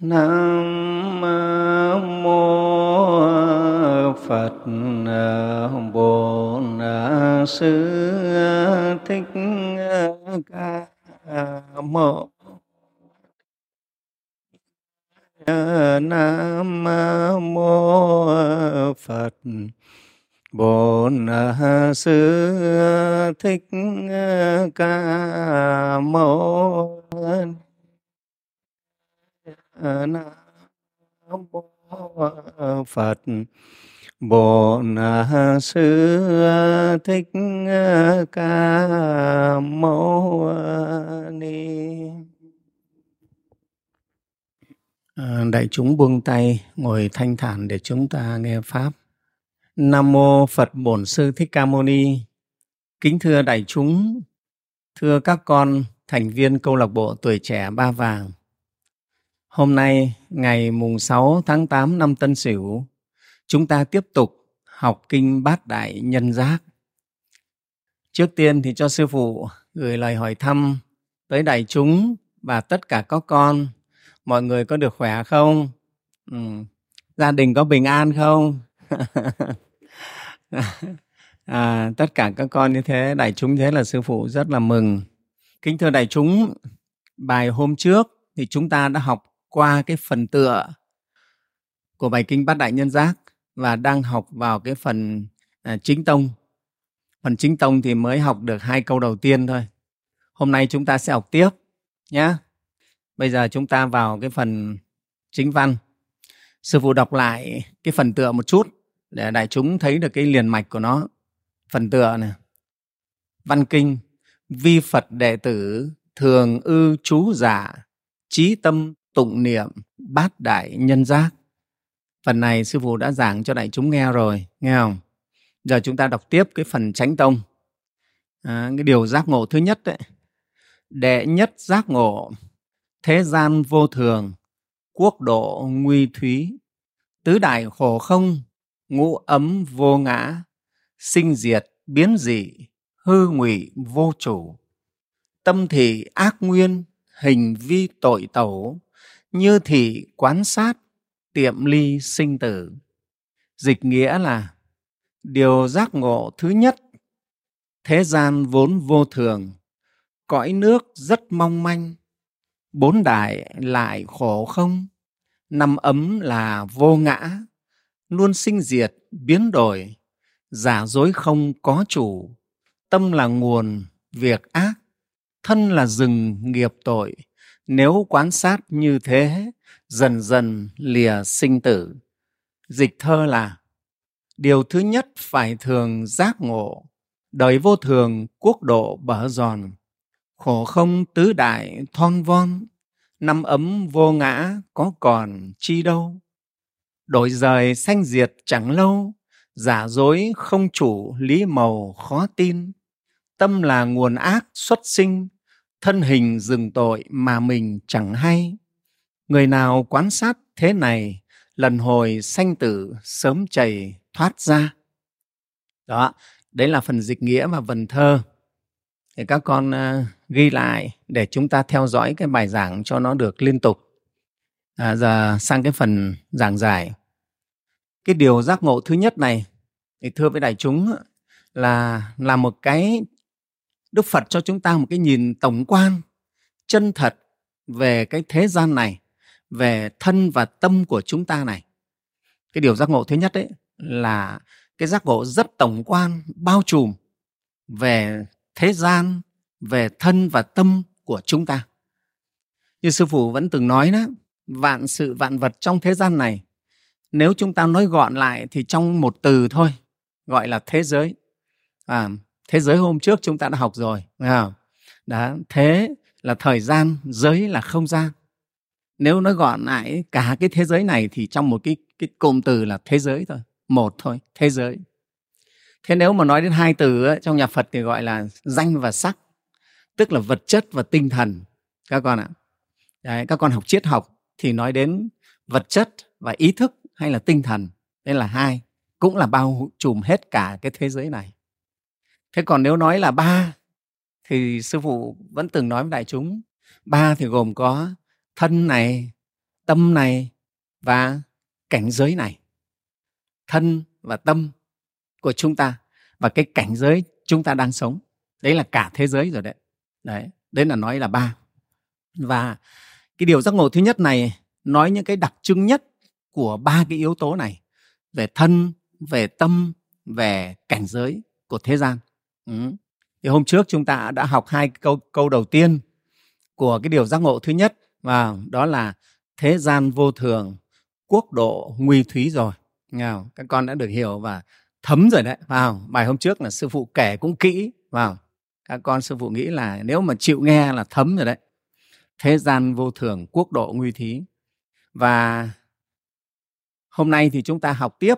nam mô phật bổn sư thích ca mâu nam mô phật bổn sư thích ca mâu nam mô phật bổn à, sư à, thích à, ca, mâu ni. Đại chúng buông tay, ngồi thanh thản để chúng ta nghe pháp. Nam mô phật bổn sư thích ca mâu ni. Kính thưa đại chúng, thưa các con thành viên câu lạc bộ tuổi trẻ ba vàng. Hôm nay, ngày mùng 6 tháng 8 năm Tân Sửu chúng ta tiếp tục học kinh bát đại nhân giác. Trước tiên thì cho sư phụ gửi lời hỏi thăm tới đại chúng và tất cả các con. Mọi người có được khỏe không? Ừ. gia đình có bình an không? À, tất cả các con như thế đại chúng thế là sư phụ rất là mừng. Kính thưa đại chúng bài hôm trước thì chúng ta đã học qua cái phần tựa của bài kinh bát đại nhân giác và đang học vào cái phần à, chính tông. Phần chính tông thì mới học được hai câu đầu tiên thôi. Hôm nay chúng ta sẽ học tiếp nhé bây giờ chúng ta vào cái phần chính văn. Sư phụ đọc lại cái phần tựa một chút để đại chúng thấy được cái liền mạch của nó. Phần tựa này. Văn kinh vi phật đệ tử thường ư chú giả trí tâm tụng niệm bát đại nhân giác phần này sư phụ đã giảng cho đại chúng nghe rồi nghe không? Giờ chúng ta đọc tiếp cái phần chánh tông. À, cái điều giác ngộ thứ nhất đấy đệ nhất giác ngộ thế gian vô thường quốc độ nguy thúy tứ đại khổ không ngũ ấm vô ngã sinh diệt biến dị hư ngụy vô chủ. Tâm thị ác nguyên hình vi tội tẩu như thị quán sát tiệm ly sinh tử. Dịch nghĩa là, điều giác ngộ thứ nhất, thế gian vốn vô thường, cõi nước rất mong manh, bốn đại lại khổ không, năm ấm là vô ngã, luôn sinh diệt, biến đổi, giả dối không có chủ, tâm là nguồn, việc ác, thân là rừng nghiệp tội, nếu quán sát như thế dần dần lìa sinh tử. Dịch thơ là, điều thứ nhất phải thường giác ngộ, đời vô thường quốc độ bở giòn. Khổ không tứ đại thon von năm ấm vô ngã có còn chi đâu. Đổi rời sanh diệt chẳng lâu, giả dối không chủ lý màu khó tin. Tâm là nguồn ác xuất sinh, thân hình dừng tội mà mình chẳng hay người nào quan sát thế này lần hồi sanh tử sớm chảy thoát ra. Đó đấy là phần dịch nghĩa và vần thơ. Thì các con uh, ghi lại để chúng ta theo dõi cái bài giảng cho nó được liên tục. À, giờ sang cái phần giảng giải. Cái điều giác ngộ thứ nhất này thì thưa với đại chúng là là một cái đức phật cho chúng ta một cái nhìn tổng quan chân thật về cái thế gian này về thân và tâm của chúng ta này. Cái điều giác ngộ thứ nhất đấy là cái giác ngộ rất tổng quan bao trùm về thế gian về thân và tâm của chúng ta. Như sư phụ vẫn từng nói đó vạn sự vạn vật trong thế gian này nếu chúng ta nói gọn lại thì trong một từ thôi gọi là thế giới. À, thế giới hôm trước chúng ta đã học rồi phải đó thế là thời gian giới là không gian nếu nói gọn lại cả cái thế giới này thì trong một cái cái cụm từ là thế giới thôi một thôi thế giới. Thế nếu mà nói đến hai từ trong nhà phật thì gọi là danh và sắc tức là vật chất và tinh thần các con ạ. Đấy, các con học triết học thì nói đến vật chất và ý thức hay là tinh thần đây là hai cũng là bao trùm hết cả cái thế giới này. Thế còn nếu nói là ba thì sư phụ vẫn từng nói với đại chúng ba thì gồm có thân này, tâm này và cảnh giới này. Thân và tâm của chúng ta và cái cảnh giới chúng ta đang sống. Đấy là cả thế giới rồi đấy. Đấy đấy là nói là ba. Và cái điều giác ngộ thứ nhất này nói những cái đặc trưng nhất của ba cái yếu tố này về thân, về tâm, về cảnh giới của thế gian. Ừ. thì hôm trước chúng ta đã học hai câu câu đầu tiên của cái điều giác ngộ thứ nhất và đó là thế gian vô thường quốc độ nguy thúy rồi. Nào các con đã được hiểu và thấm rồi đấy. Vào bài hôm trước là sư phụ kể cũng kỹ. Vào các con sư phụ nghĩ là nếu mà chịu nghe là thấm rồi đấy. Thế gian vô thường quốc độ nguy thí và hôm nay thì chúng ta học tiếp.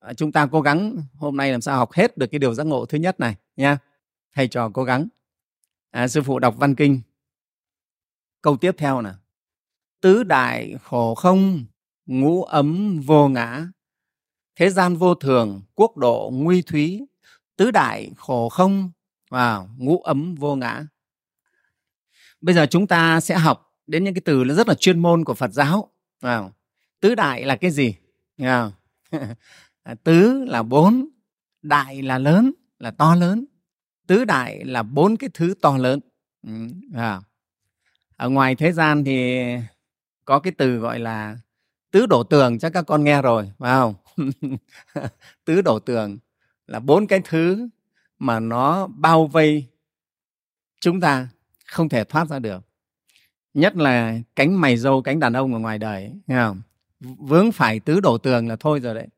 À, chúng ta cố gắng hôm nay làm sao học hết được cái điều giác ngộ thứ nhất này nha. Thầy trò cố gắng. À, sư phụ đọc văn kinh câu tiếp theo nè. Tứ đại khổ không, ngũ ấm vô ngã. Thế gian vô thường, quốc độ nguy thúy. Tứ đại khổ không và ngũ ấm vô ngã. Bây giờ chúng ta sẽ học đến những cái từ rất là chuyên môn của phật giáo. Wow. tứ đại là cái gì? Wow. tứ là bốn, đại là lớn, là to lớn. Tứ đại là bốn cái thứ to lớn. Ừ, wow. Ở ngoài thế gian thì có cái từ gọi là tứ đổ tường, chắc các con nghe rồi, phải không? Tứ đổ tường là bốn cái thứ mà nó bao vây chúng ta không thể thoát ra được. Nhất là cánh mày dâu, cánh đàn ông ở ngoài đời, nghe không? Vướng phải tứ đổ tường là thôi rồi đấy.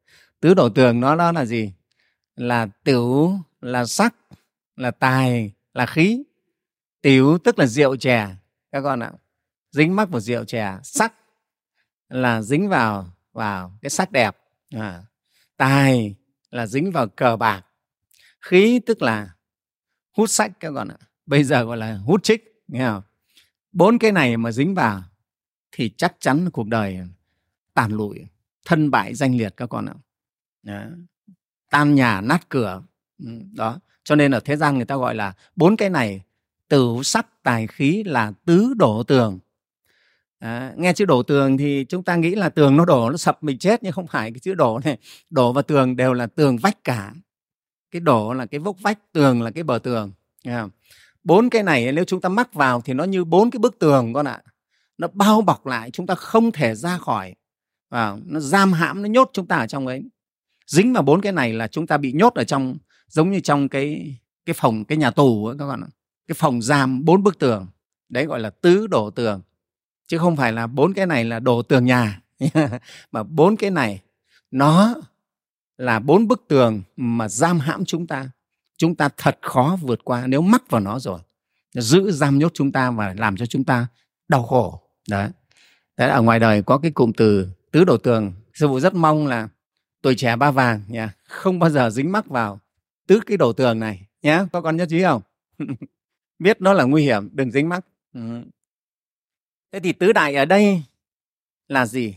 Tứ đổ tường nó đó là gì? Là tiểu là sắc, là tài, là khí. Tiểu tức là rượu chè các con ạ dính mắc vào rượu chè sắc là dính vào vào cái sắc đẹp. À, tài là dính vào cờ bạc. Khí tức là hút sách các con ạ. Bây giờ gọi là hút trích nghe không? Bốn cái này mà dính vào thì chắc chắn cuộc đời tàn lụi thân bại danh liệt các con ạ. Đó. tan nhà nát cửa. Ừ, đó. Cho nên ở thế gian người ta gọi là bốn cái này tử sắc tài khí là tứ đổ tường. À, nghe chữ đổ tường thì chúng ta nghĩ là tường nó đổ nó sập mình chết nhưng không phải. Cái chữ đổ này đổ và tường đều là tường vách cả. Cái đổ là cái vốc vách tường là cái bờ tường. Bốn cái này nếu chúng ta mắc vào thì nó như bốn cái bức tường con ạ. Nó bao bọc lại chúng ta không thể ra khỏi. Vào nó giam hãm nó nhốt chúng ta ở trong ấy. Dính vào bốn cái này là chúng ta bị nhốt ở trong giống như trong cái cái phòng cái nhà tù ấy các bạn cái phòng giam, bốn bức tường. Đấy gọi là tứ đổ tường. Chứ không phải là bốn cái này là đổ tường nhà. Mà bốn cái này, nó là bốn bức tường mà giam hãm chúng ta. Chúng ta thật khó vượt qua nếu mắc vào nó rồi. Giữ giam nhốt chúng ta và làm cho chúng ta đau khổ. Đấy. Đấy, ở ngoài đời có cái cụm từ tứ đổ tường. Sư phụ rất mong là tuổi trẻ ba vàng nha, không bao giờ dính mắc vào tứ cái đổ tường này nhé có con nhất trí không? biết nó là nguy hiểm, đừng dính mắc. Ừ. thế thì tứ đại ở đây là gì?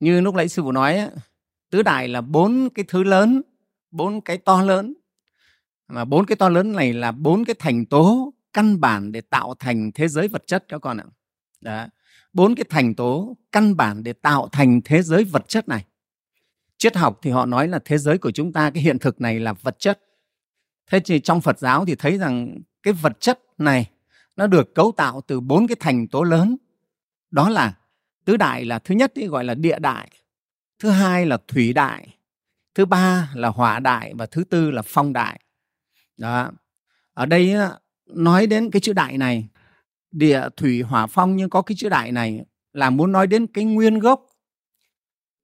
Như lúc nãy sư phụ nói tứ đại là bốn cái thứ lớn, bốn cái to lớn. Mà bốn cái to lớn này là bốn cái thành tố căn bản để tạo thành thế giới vật chất các con ạ. Đó. Bốn cái thành tố căn bản để tạo thành thế giới vật chất này. Triết học thì họ nói là thế giới của chúng ta, cái hiện thực này là vật chất thế thì trong phật giáo thì thấy rằng cái vật chất này nó được cấu tạo từ bốn cái thành tố lớn. Đó là tứ đại là thứ nhất thì gọi là địa đại, thứ hai là thủy đại, thứ ba là hỏa đại và thứ tư là phong đại. Đó. Ở đây nói đến cái chữ đại này, địa, thủy, hỏa, phong nhưng có cái chữ đại này là muốn nói đến cái nguyên gốc,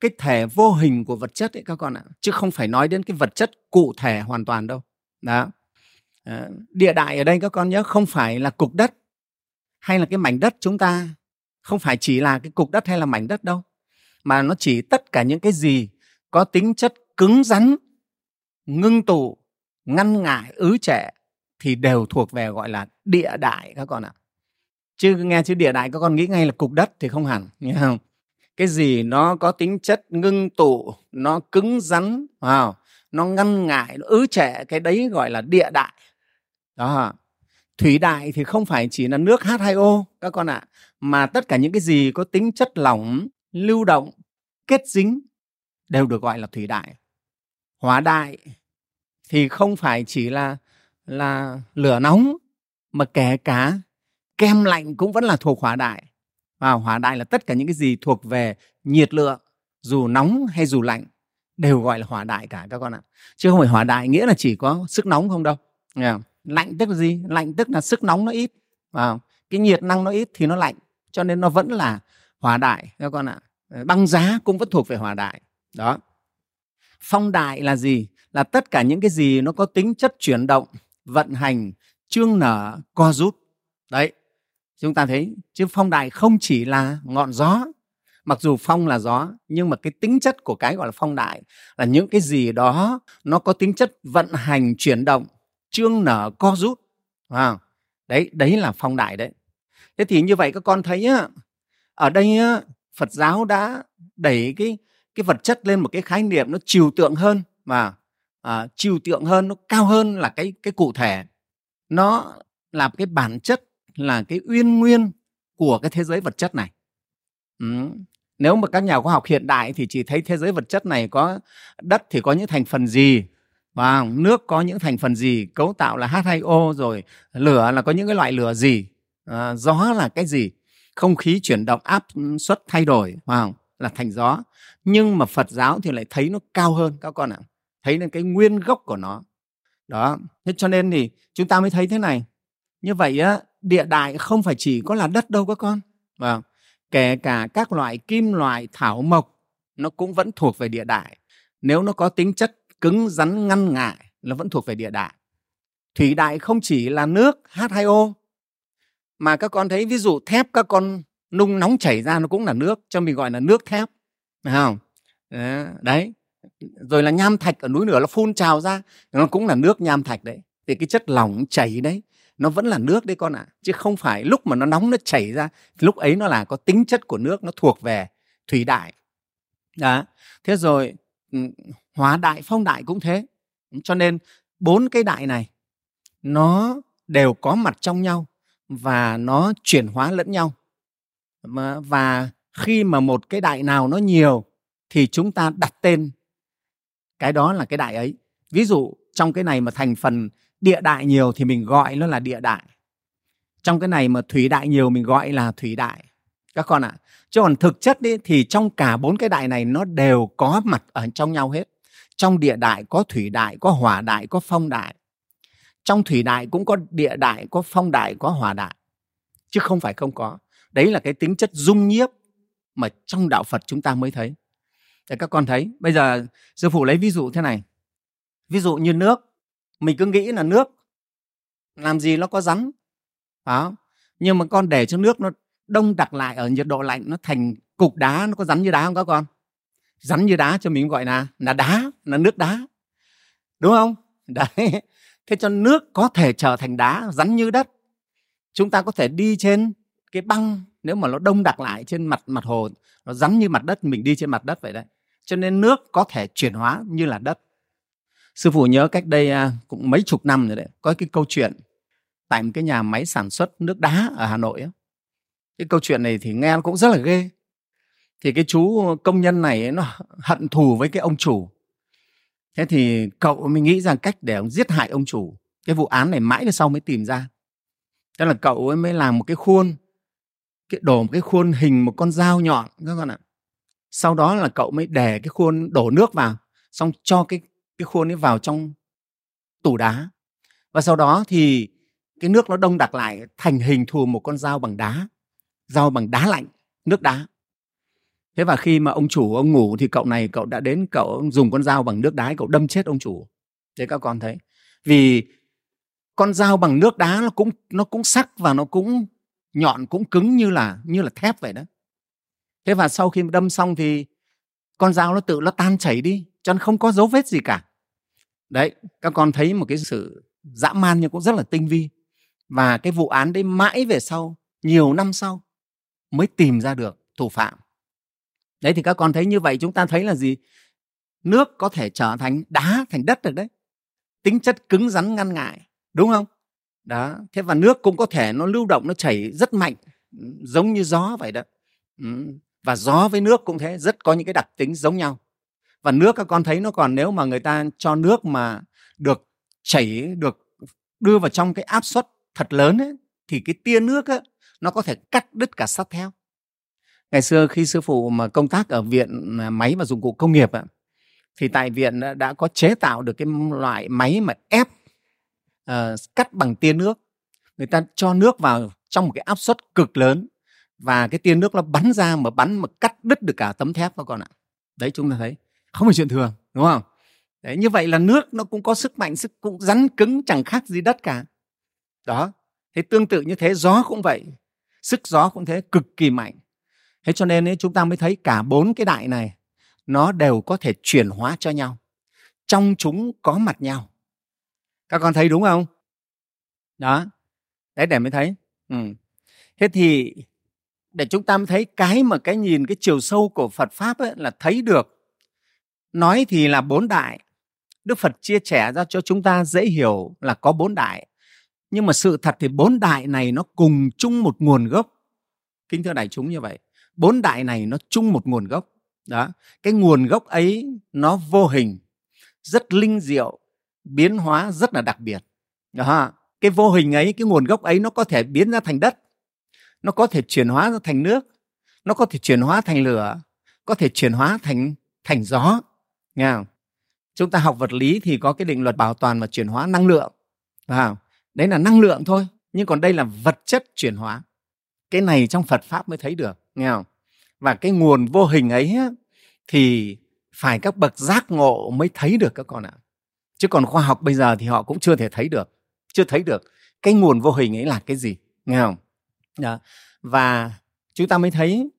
cái thể vô hình của vật chất ấy các con ạ. Chứ không phải nói đến cái vật chất cụ thể hoàn toàn đâu đó. À, địa đại ở đây các con nhớ không phải là cục đất hay là cái mảnh đất chúng ta không phải chỉ là cái cục đất hay là mảnh đất đâu mà nó chỉ tất cả những cái gì có tính chất cứng rắn ngưng tụ ngăn ngại ứ trệ thì đều thuộc về gọi là địa đại các con ạ. Chứ nghe chữ địa đại các con nghĩ ngay là cục đất thì không hẳn nghe không? Cái gì nó có tính chất ngưng tụ nó cứng rắn wow, nó ngăn ngại nó ứ trẻ cái đấy gọi là địa đại đó thủy đại thì không phải chỉ là nước H2O các con ạ, à, mà tất cả những cái gì có tính chất lỏng, lưu động, kết dính đều được gọi là thủy đại. Hỏa đại thì không phải chỉ là là lửa nóng mà kể cả kem lạnh cũng vẫn là thuộc hỏa đại. Và hỏa đại là tất cả những cái gì thuộc về nhiệt lượng, dù nóng hay dù lạnh đều gọi là hỏa đại cả các con ạ. Chứ không phải hỏa đại nghĩa là chỉ có sức nóng không đâu. Yeah. Lạnh tức là gì? Lạnh tức là sức nóng nó ít. Và cái nhiệt năng nó ít thì nó lạnh. Cho nên nó vẫn là hỏa đại các con ạ. Băng giá cũng vẫn thuộc về hỏa đại. Đó. Phong đại là gì? Là tất cả những cái gì nó có tính chất chuyển động, vận hành, trương nở, co rút. Đấy. Chúng ta thấy chứ phong đại không chỉ là ngọn gió mặc dù phong là gió nhưng mà cái tính chất của cái gọi là phong đại là những cái gì đó nó có tính chất vận hành chuyển động trương nở co rút. À, đấy đấy là phong đại đấy. Thế thì như vậy các con thấy á ở đây á, Phật giáo đã đẩy cái cái vật chất lên một cái khái niệm nó trừu tượng hơn mà à, trừu tượng hơn nó cao hơn là cái cái cụ thể. Nó là cái bản chất là cái uyên nguyên của cái thế giới vật chất này. Ừ nếu mà các nhà khoa học hiện đại thì chỉ thấy thế giới vật chất này có đất thì có những thành phần gì? Và nước có những thành phần gì? Cấu tạo là H2O rồi lửa là có những cái loại lửa gì? À, gió là cái gì? Không khí chuyển động áp suất thay đổi và là thành gió. Nhưng mà Phật giáo thì lại thấy nó cao hơn các con ạ. Thấy nên cái nguyên gốc của nó. Đó thế cho nên thì chúng ta mới thấy thế này. Như vậy á địa đại không phải chỉ có là đất đâu các con. Vâng kể cả các loại kim loại, thảo mộc, nó cũng vẫn thuộc về địa đại. Nếu nó có tính chất cứng rắn ngăn ngại, nó vẫn thuộc về địa đại. Thủy đại không chỉ là nước H2O mà các con thấy ví dụ thép các con nung nóng chảy ra nó cũng là nước, cho mình gọi là nước thép, phải không? Đấy. Rồi là nham thạch ở núi lửa nó phun trào ra, nó cũng là nước nham thạch đấy. Thì cái chất lỏng chảy đấy nó vẫn là nước đấy con ạ à. chứ không phải lúc mà nó nóng nó chảy ra, lúc ấy nó là có tính chất của nước, nó thuộc về thủy đại. Đó. Thế rồi hóa đại, phong đại cũng thế. Cho nên bốn cái đại này, nó đều có mặt trong nhau và nó chuyển hóa lẫn nhau. Và khi mà một cái đại nào nó nhiều thì chúng ta đặt tên. Cái đó là cái đại ấy. Ví dụ trong cái này mà thành phần địa đại nhiều thì mình gọi nó là địa đại. Trong cái này mà thủy đại nhiều mình gọi là thủy đại. Các con ạ à. chứ còn thực chất đi thì trong cả bốn cái đại này nó đều có mặt ở trong nhau hết. Trong địa đại có thủy đại, có hỏa đại, có phong đại. Trong thủy đại cũng có địa đại, có phong đại, có hỏa đại. Chứ không phải không có. Đấy là cái tính chất dung nhiếp mà trong đạo phật chúng ta mới thấy. Để các con thấy, bây giờ sư phụ lấy ví dụ thế này. Ví dụ như nước mình cứ nghĩ là nước, làm gì nó có rắn. Phải không nhưng mà con để cho nước nó đông đặc lại ở nhiệt độ lạnh, nó thành cục đá, nó có rắn như đá không các con? Rắn như đá cho mình gọi là là đá, là nước đá. Đúng không? Đấy. Thế cho nước có thể trở thành đá, rắn như đất. Chúng ta có thể đi trên cái băng, nếu mà nó đông đặc lại trên mặt mặt hồ, nó rắn như mặt đất, mình đi trên mặt đất vậy đấy. Cho nên nước có thể chuyển hóa như là đất sư phụ nhớ cách đây à, cũng mấy chục năm rồi đấy có cái câu chuyện tại một cái nhà máy sản xuất nước đá ở hà nội ấy. cái câu chuyện này thì nghe cũng rất là ghê. Thì cái chú công nhân này ấy, nó hận thù với cái ông chủ. Thế thì cậu mới nghĩ rằng cách để ông giết hại ông chủ. Cái vụ án này mãi về sau mới tìm ra. Thế là cậu ấy mới làm một cái khuôn cái đổ một cái khuôn hình một con dao nhọn các con ạ. Sau đó là cậu mới để cái khuôn đổ nước vào xong cho cái cái khuôn ấy vào trong tủ đá. Và sau đó thì cái nước nó đông đặc lại, thành hình thù một con dao bằng đá, dao bằng đá lạnh, nước đá. Thế và khi mà ông chủ, ông ngủ thì cậu này cậu đã đến, cậu dùng con dao bằng nước đá, cậu đâm chết ông chủ. Thế các con thấy, vì con dao bằng nước đá nó cũng nó cũng sắc và nó cũng nhọn, cũng cứng như là như là thép vậy đó. Thế và sau khi đâm xong thì con dao nó tự, nó tan chảy đi, cho nên không có dấu vết gì cả đấy, các con thấy một cái sự dã man nhưng cũng rất là tinh vi. Và cái vụ án đấy mãi về sau, nhiều năm sau mới tìm ra được thủ phạm. Đấy, thì các con thấy như vậy, chúng ta thấy là gì? Nước có thể trở thành đá, thành đất được đấy. Tính chất cứng rắn ngăn ngại, đúng không? Đó, thế và nước cũng có thể nó lưu động, nó chảy rất mạnh, giống như gió vậy đó. Và gió với nước cũng thế, rất có những cái đặc tính giống nhau và nước các con thấy nó còn nếu mà người ta cho nước mà được chảy được đưa vào trong cái áp suất thật lớn ấy, thì cái tia nước ấy, nó có thể cắt đứt cả sắt thép ngày xưa khi sư phụ mà công tác ở viện à, máy và dụng cụ công nghiệp ấy, thì tại viện đã có chế tạo được cái loại máy mà ép uh, cắt bằng tia nước. Người ta cho nước vào trong một cái áp suất cực lớn và cái tia nước nó bắn ra mà bắn mà cắt đứt được cả tấm thép các con ạ. Đấy chúng ta thấy không phải chuyện thường đúng không? Đấy như vậy là nước nó cũng có sức mạnh sức cũng rắn cứng chẳng khác gì đất cả. Đó thế tương tự như thế gió cũng vậy. Sức gió cũng thế cực kỳ mạnh. Thế cho nên ấy, chúng ta mới thấy cả bốn cái đại này nó đều có thể chuyển hóa cho nhau. Trong chúng có mặt nhau. Các con thấy đúng không? Đó đấy để mới thấy. Ừ. thế thì để chúng ta mới thấy cái mà cái nhìn cái chiều sâu của Phật pháp ấy, là thấy được nói thì là bốn đại. Đức Phật chia sẻ ra cho chúng ta dễ hiểu là có bốn đại. Nhưng mà sự thật thì bốn đại này nó cùng chung một nguồn gốc. Kính thưa đại chúng như vậy, bốn đại này nó chung một nguồn gốc. Đó, cái nguồn gốc ấy nó vô hình, rất linh diệu, biến hóa rất là đặc biệt. Đó, cái vô hình ấy, cái nguồn gốc ấy nó có thể biến ra thành đất, nó có thể chuyển hóa ra thành nước, nó có thể chuyển hóa thành lửa, có thể chuyển hóa thành thành gió nghe không? chúng ta học vật lý thì có cái định luật bảo toàn và chuyển hóa năng lượng không? đấy là năng lượng thôi, nhưng còn đây là vật chất chuyển hóa cái này trong phật pháp mới thấy được, nghe không và cái nguồn vô hình ấy thì phải các bậc giác ngộ mới thấy được các con ạ chứ còn khoa học bây giờ thì họ cũng chưa thể thấy được, chưa thấy được cái nguồn vô hình ấy là cái gì, nghe không đó. và chúng ta mới thấy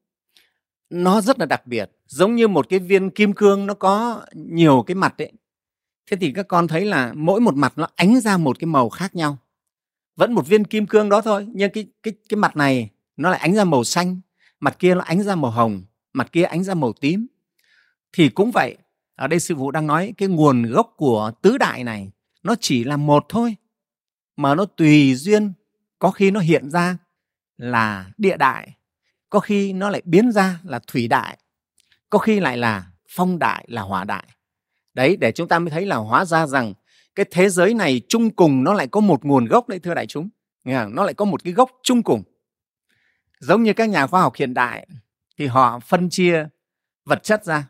nó rất là đặc biệt, giống như một cái viên kim cương nó có nhiều cái mặt ấy. Thế thì các con thấy là mỗi một mặt nó ánh ra một cái màu khác nhau. Vẫn một viên kim cương đó thôi, nhưng cái cái cái mặt này nó lại ánh ra màu xanh, mặt kia nó ánh ra màu hồng, mặt kia ánh ra màu tím. Thì cũng vậy, ở đây sư phụ đang nói cái nguồn gốc của tứ đại này nó chỉ là một thôi, mà nó tùy duyên có khi nó hiện ra là địa đại có khi nó lại biến ra là thủy đại, có khi lại là phong đại, là hỏa đại. Đấy, để chúng ta mới thấy là hóa ra rằng cái thế giới này chung cùng nó lại có một nguồn gốc đấy, thưa đại chúng. Nó lại có một cái gốc chung cùng. Giống như các nhà khoa học hiện đại thì họ phân chia vật chất ra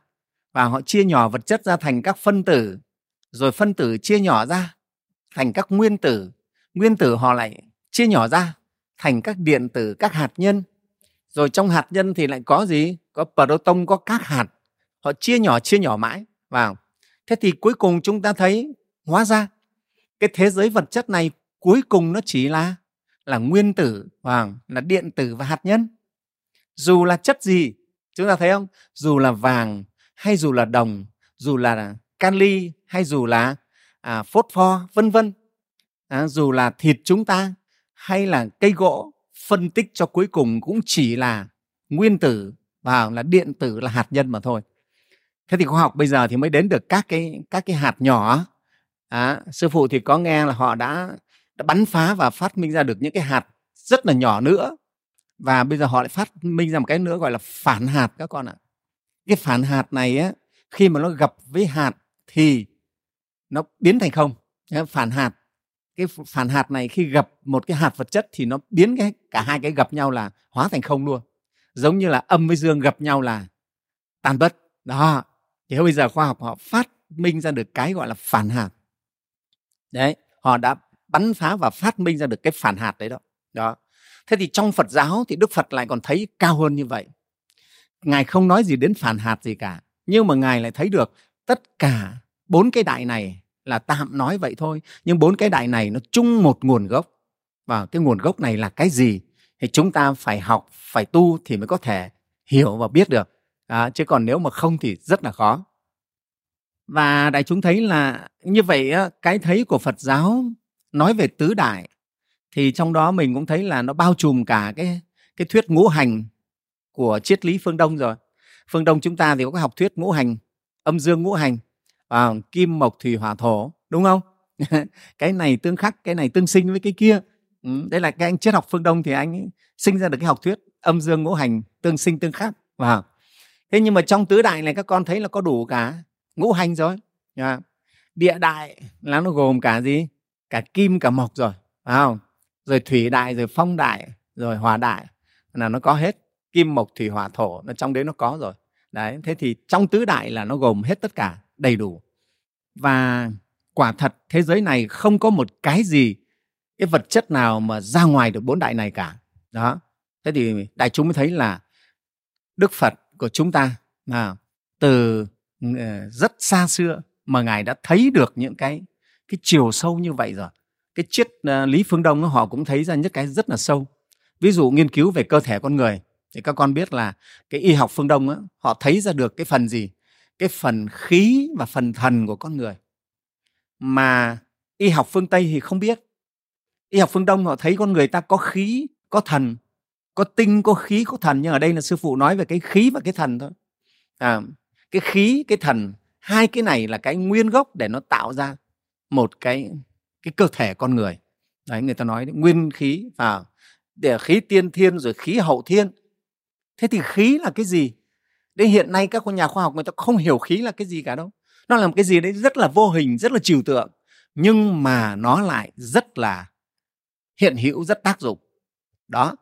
và họ chia nhỏ vật chất ra thành các phân tử, rồi phân tử chia nhỏ ra thành các nguyên tử. Nguyên tử họ lại chia nhỏ ra thành các điện tử, các hạt nhân rồi trong hạt nhân thì lại có gì? Có proton có các hạt. Họ chia nhỏ chia nhỏ mãi vào. Thế thì cuối cùng chúng ta thấy hóa ra cái thế giới vật chất này cuối cùng nó chỉ là là nguyên tử và là điện tử và hạt nhân. Dù là chất gì chúng ta thấy không? Dù là vàng hay dù là đồng dù là kali hay dù là à, phốt pho vân vân. À, dù là thịt chúng ta hay là cây gỗ phân tích cho cuối cùng cũng chỉ là nguyên tử và là điện tử là hạt nhân mà thôi. Thế thì khoa học bây giờ thì mới đến được các cái các cái hạt nhỏ. À, sư phụ thì có nghe là họ đã, đã bắn phá và phát minh ra được những cái hạt rất là nhỏ nữa. Và bây giờ họ lại phát minh ra một cái nữa gọi là phản hạt các con ạ. Cái phản hạt này á khi mà nó gặp với hạt thì nó biến thành không. Phản hạt cái phản hạt này khi gặp một cái hạt vật chất thì nó biến cái, cả hai cái gặp nhau là hóa thành không luôn. Giống như là âm với dương gặp nhau là tan bất đó. Thì bây giờ khoa học họ phát minh ra được cái gọi là phản hạt. Đấy, họ đã bắn phá và phát minh ra được cái phản hạt đấy đó. Đó. Thế thì trong phật giáo thì đức phật lại còn thấy cao hơn như vậy. Ngài không nói gì đến phản hạt gì cả, nhưng mà ngài lại thấy được tất cả bốn cái đại này là tạm nói vậy thôi. Nhưng bốn cái đại này nó chung một nguồn gốc. Và cái nguồn gốc này là cái gì thì chúng ta phải học phải tu thì mới có thể hiểu và biết được. À, chứ còn nếu mà không thì rất là khó. Và đại chúng thấy là như vậy cái thấy của phật giáo nói về tứ đại thì trong đó mình cũng thấy là nó bao trùm cả cái cái thuyết ngũ hành của triết lý phương đông rồi. Phương đông chúng ta thì có cái học thuyết ngũ hành âm dương ngũ hành à, kim mộc thủy hỏa thổ đúng không? Cái này tương khắc cái này tương sinh với cái kia. Ừ, đây là cái anh triết học phương đông thì anh sinh ra được cái học thuyết âm dương ngũ hành tương sinh tương khắc. Vào thế nhưng mà trong tứ đại này các con thấy là có đủ cả ngũ hành rồi. Yeah. địa đại là nó gồm cả gì? Cả kim cả mộc rồi phải không? Rồi thủy đại rồi phong đại rồi hỏa đại là nó có hết. Kim mộc thủy hỏa thổ nó trong đấy nó có rồi. Đấy thế thì trong tứ đại là nó gồm hết tất cả đầy đủ. Và quả thật thế giới này không có một cái gì cái vật chất nào mà ra ngoài được bốn đại này cả. Đó. Thế thì đại chúng mới thấy là đức phật của chúng ta à, từ ừ, rất xa xưa mà ngài đã thấy được những cái cái chiều sâu như vậy rồi. Cái triết à, lý phương đông họ cũng thấy ra những cái rất là sâu. Ví dụ nghiên cứu về cơ thể con người thì các con biết là cái y học phương đông họ thấy ra được cái phần gì? Cái phần khí và phần thần của con người. Mà y học phương tây thì không biết. Y học phương đông họ thấy con người ta có khí có thần có tinh có khí có thần. Nhưng ở đây là sư phụ nói về cái khí và cái thần thôi. À, cái khí cái thần hai cái này là cái nguyên gốc để nó tạo ra một cái cái cơ thể con người. Đấy người ta nói đấy, nguyên khí và để khí tiên thiên rồi khí hậu thiên. Thế thì khí là cái gì? Đến hiện nay các nhà khoa học người ta không hiểu khí là cái gì cả đâu. Nó là một cái gì đấy rất là vô hình, rất là trừu tượng. Nhưng mà nó lại rất là hiện hữu, rất tác dụng. Đó.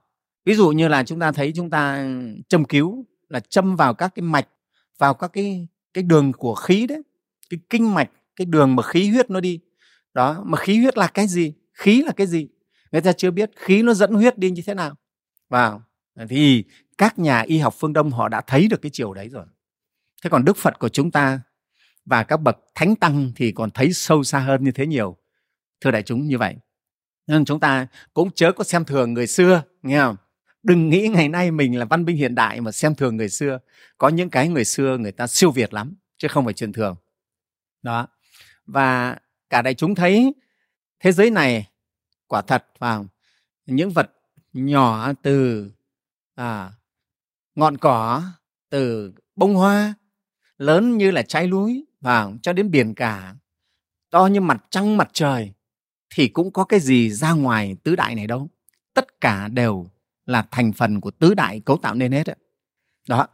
Ví dụ như là chúng ta thấy chúng ta châm cứu, là châm vào các cái mạch, vào các cái cái đường của khí đấy. Cái kinh mạch, cái đường mà khí huyết nó đi. Đó, mà khí huyết là cái gì? Khí là cái gì? Người ta chưa biết, khí nó dẫn huyết đi như thế nào. Vào. Thì các nhà y học phương đông họ đã thấy được cái chiều đấy rồi. Thế còn đức phật của chúng ta và các bậc thánh tăng thì còn thấy sâu xa hơn như thế nhiều. Thưa đại chúng như vậy. Nên chúng ta cũng chớ có xem thường người xưa nghe không? Đừng nghĩ ngày nay mình là văn minh hiện đại mà xem thường người xưa. Có những cái người xưa người ta siêu việt lắm chứ không phải truyền thường. Đó. Và cả đại chúng thấy thế giới này quả thật vào những vật nhỏ từ à, ngọn cỏ từ bông hoa lớn như là trái núi và cho đến biển cả. To như mặt trăng mặt trời thì cũng có cái gì ra ngoài tứ đại này đâu. Tất cả đều là thành phần của tứ đại cấu tạo nên hết đó, đó.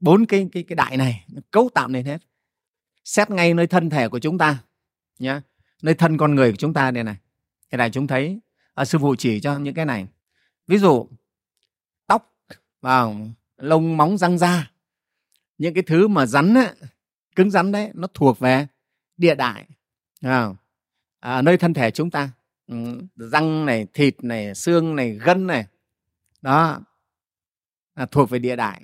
bốn cái cái cái đại này cấu tạo nên hết. Xét ngay nơi thân thể của chúng ta nhé nơi thân con người của chúng ta đây này. Cái này chúng thấy à, sư phụ chỉ cho những cái này. Ví dụ tóc vào lông móng răng da. Những cái thứ mà rắn á, cứng rắn đấy nó thuộc về địa đại. À, à, nơi thân thể chúng ta. Ừ, răng này thịt này xương này gân này. Đó là thuộc về địa đại.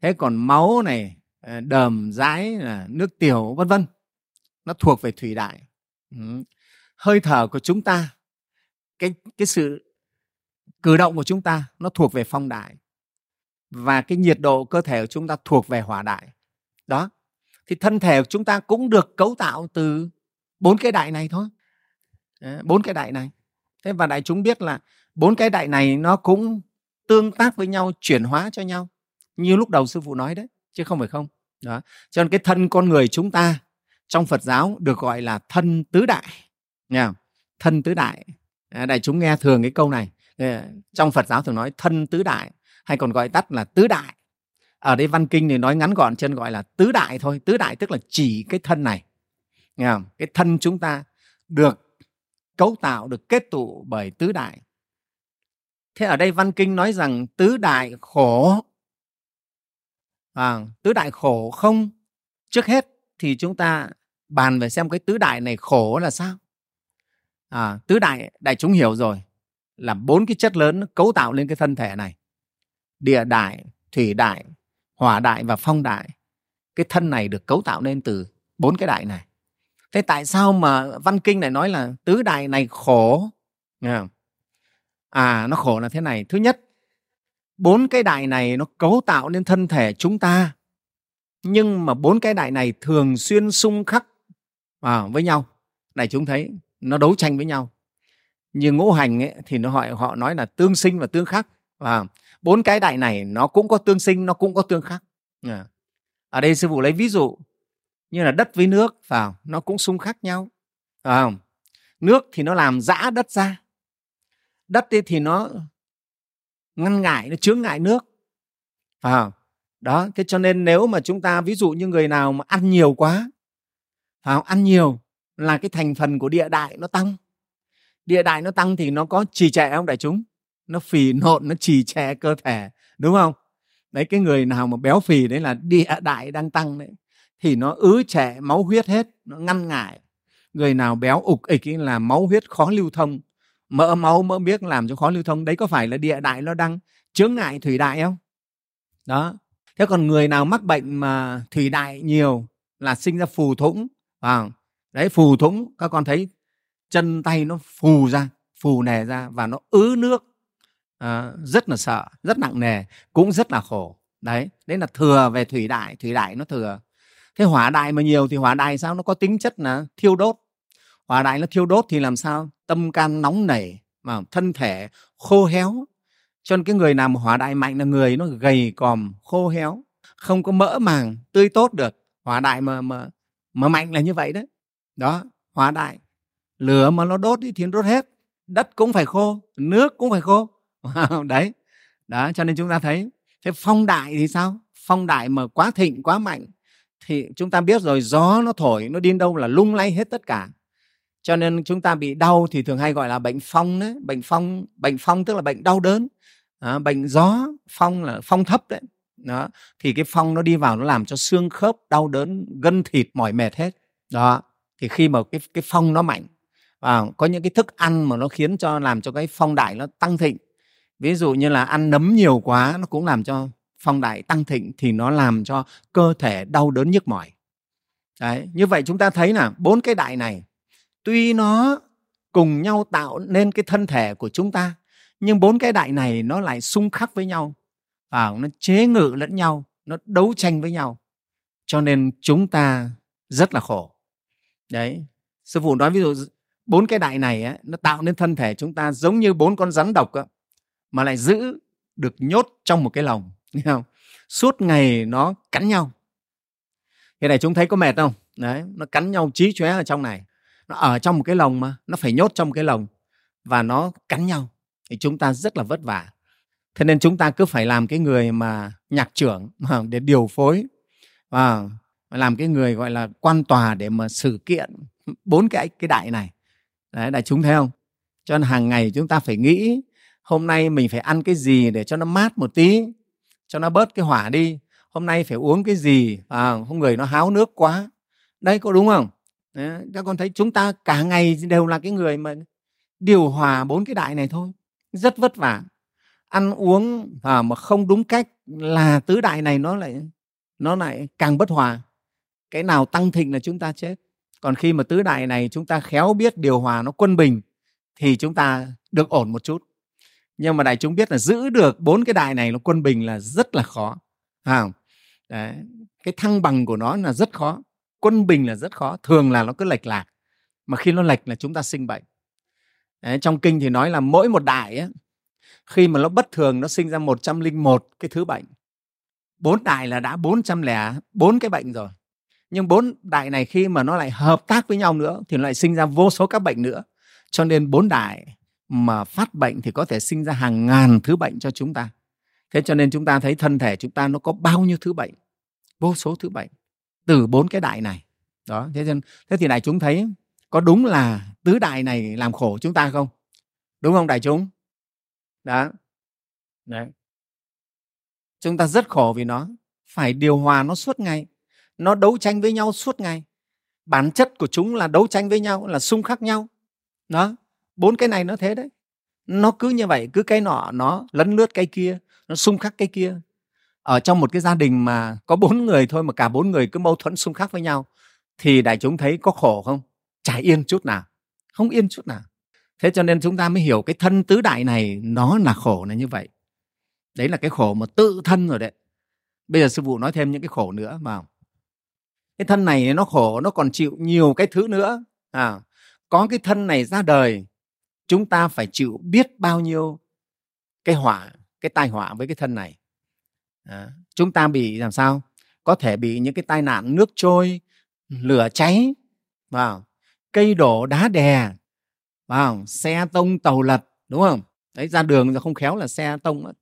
Thế còn máu này à, đờm dãi à, nước tiểu vân vân nó thuộc về thủy đại. Ừ. hơi thở của chúng ta cái cái sự cử động của chúng ta nó thuộc về phong đại và cái nhiệt độ cơ thể của chúng ta thuộc về hỏa đại. Đó. Thì thân thể của chúng ta cũng được cấu tạo từ bốn cái đại này thôi. Bốn cái đại này. Thế và đại chúng biết là bốn cái đại này nó cũng tương tác với nhau, chuyển hóa cho nhau, như lúc đầu sư phụ nói đấy, chứ không phải không. Đó. Cho nên cái thân con người chúng ta trong Phật giáo được gọi là thân tứ đại. Nha thân tứ đại. Đại chúng nghe thường cái câu này. Trong Phật giáo thường nói thân tứ đại hay còn gọi tắt là tứ đại. Ở đây văn kinh thì nói ngắn gọn chân gọi là tứ đại thôi. Tứ đại tức là chỉ cái thân này. Nghe không? cái thân chúng ta được cấu tạo được kết tụ bởi tứ đại. Thế ở đây văn kinh nói rằng tứ đại khổ. À, tứ đại khổ không? Trước hết thì chúng ta bàn về xem cái tứ đại này khổ là sao. À, tứ đại đại chúng hiểu rồi. Là bốn cái chất lớn cấu tạo lên cái thân thể này địa đại thủy đại hỏa đại và phong đại. Cái thân này được cấu tạo nên từ bốn cái đại này. Thế tại sao mà văn kinh lại nói là tứ đại này khổ? À nó khổ là thế này. Thứ nhất bốn cái đại này nó cấu tạo nên thân thể chúng ta. Nhưng mà bốn cái đại này thường xuyên xung khắc à, với nhau. Này chúng thấy nó đấu tranh với nhau. Như ngũ hành ấy, thì nó họ họ nói là tương sinh và tương khắc. À, bốn cái đại này nó cũng có tương sinh nó cũng có tương khắc. À. ở đây sư phụ lấy ví dụ như là đất với nước vào nó cũng xung khắc nhau à, nước thì nó làm giã đất ra đất ấy thì nó ngăn ngại nó chướng ngại nước phải không? Đó thế cho nên nếu mà chúng ta ví dụ như người nào mà ăn nhiều quá phải không? ăn nhiều là cái thành phần của địa đại nó tăng. Địa đại nó tăng thì nó có trì trệ không đại chúng? Nó phì nộn nó trì trệ cơ thể đúng không? Đấy cái người nào mà béo phì đấy là địa đại đang tăng đấy thì nó ứ trệ máu huyết hết nó ngăn ngại người nào béo ục ịch ấy là máu huyết khó lưu thông mỡ máu mỡ biết làm cho khó lưu thông. Đấy có phải là địa đại nó đang chướng ngại thủy đại không? Đó. Thế còn người nào mắc bệnh mà thủy đại nhiều là sinh ra phù thủng à, đấy phù thủng các con thấy chân tay nó phù ra phù nề ra và nó ứ nước à, rất là sợ rất nặng nề cũng rất là khổ. Đấy đấy là thừa về thủy đại thủy đại nó thừa. Thế hỏa đại mà nhiều thì hỏa đại sao? Nó có tính chất là thiêu đốt. Hỏa đại nó thiêu đốt thì làm sao? Tâm can nóng nảy mà thân thể khô héo. Cho nên cái người nào mà hỏa đại mạnh là người nó gầy còm khô héo không có mỡ màng tươi tốt được. Hỏa đại mà mà mà mạnh là như vậy đấy. Đó hỏa đại. Lửa mà nó đốt đi thì nó đốt hết. Đất cũng phải khô nước cũng phải khô. đấy. Đó cho nên chúng ta thấy thế phong đại thì sao? Phong đại mà quá thịnh quá mạnh thì chúng ta biết rồi gió nó thổi nó đi đâu là lung lay hết tất cả. Cho nên chúng ta bị đau thì thường hay gọi là bệnh phong đấy. Bệnh phong bệnh phong tức là bệnh đau đớn. À, bệnh gió phong là phong thấp đấy. Đó thì cái phong nó đi vào nó làm cho xương khớp đau đớn gân thịt mỏi mệt hết. Đó thì khi mà cái cái phong nó mạnh và có những cái thức ăn mà nó khiến cho làm cho cái phong đại nó tăng thịnh ví dụ như là ăn nấm nhiều quá nó cũng làm cho phong đại tăng thịnh thì nó làm cho cơ thể đau đớn nhức mỏi. Đấy như vậy chúng ta thấy là bốn cái đại này tuy nó cùng nhau tạo nên cái thân thể của chúng ta nhưng bốn cái đại này nó lại xung khắc với nhau và nó chế ngự lẫn nhau nó đấu tranh với nhau. Cho nên chúng ta rất là khổ. Đấy sư phụ nói ví dụ bốn cái đại này ấy, nó tạo nên thân thể chúng ta giống như bốn con rắn độc ấy, mà lại giữ được nhốt trong một cái lồng nghe không? Suốt ngày nó cắn nhau. Cái này chúng thấy có mệt không? Đấy, nó cắn nhau trí chóe ở trong này. Nó ở trong một cái lồng mà, nó phải nhốt trong một cái lồng và nó cắn nhau. Thì chúng ta rất là vất vả. Thế nên chúng ta cứ phải làm cái người mà nhạc trưởng mà để điều phối và làm cái người gọi là quan tòa để mà xử kiện bốn cái cái đại này. Đấy, đại chúng thấy không? Cho nên hàng ngày chúng ta phải nghĩ hôm nay mình phải ăn cái gì để cho nó mát một tí cho nó bớt cái hỏa đi. Hôm nay phải uống cái gì? À, không người nó háo nước quá. Đây có đúng không? Đấy, các con thấy chúng ta cả ngày đều là cái người mà điều hòa bốn cái đại này thôi. Rất vất vả. Ăn uống à, mà không đúng cách là tứ đại này nó lại nó lại càng bất hòa. Cái nào tăng thịnh là chúng ta chết. Còn khi mà tứ đại này chúng ta khéo biết điều hòa nó quân bình thì chúng ta được ổn một chút nhưng mà đại chúng biết là giữ được bốn cái đại này nó quân bình là rất là khó. À, Đấy. cái thăng bằng của nó là rất khó. Quân bình là rất khó thường là nó cứ lệch lạc. Mà khi nó lệch là chúng ta sinh bệnh. Đấy, trong kinh thì nói là mỗi một đại ấy, khi mà nó bất thường nó sinh ra 101 cái thứ bệnh. Bốn đại là đã 404 cái bệnh rồi. Nhưng bốn đại này khi mà nó lại hợp tác với nhau nữa thì nó lại sinh ra vô số các bệnh nữa. Cho nên bốn đại mà phát bệnh thì có thể sinh ra hàng ngàn thứ bệnh cho chúng ta. Thế cho nên chúng ta thấy thân thể chúng ta nó có bao nhiêu thứ bệnh, vô số thứ bệnh, từ bốn cái đại này. Đó, thế nên, thế thì đại chúng thấy có đúng là tứ đại này làm khổ chúng ta không? Đúng không đại chúng? Đó. Đấy. Chúng ta rất khổ vì nó, phải điều hòa nó suốt ngày. Nó đấu tranh với nhau suốt ngày. Bản chất của chúng là đấu tranh với nhau, là xung khắc nhau. Đó bốn cái này nó thế đấy. Nó cứ như vậy cứ cái nọ nó lấn lướt cái kia nó xung khắc cái kia. Ở trong một cái gia đình mà có bốn người thôi mà cả bốn người cứ mâu thuẫn xung khắc với nhau thì đại chúng thấy có khổ không? Chả yên chút nào không yên chút nào. Thế cho nên chúng ta mới hiểu cái thân tứ đại này nó là khổ là như vậy. Đấy là cái khổ mà tự thân rồi đấy. Bây giờ sư phụ nói thêm những cái khổ nữa mà cái thân này nó khổ nó còn chịu nhiều cái thứ nữa. À, có cái thân này ra đời chúng ta phải chịu biết bao nhiêu cái họa cái tai họa với cái thân này. À, chúng ta bị làm sao? Có thể bị những cái tai nạn nước trôi lửa cháy vào cây đổ đá đè vào xe tông tàu lật đúng không? Đấy ra đường không khéo là xe tông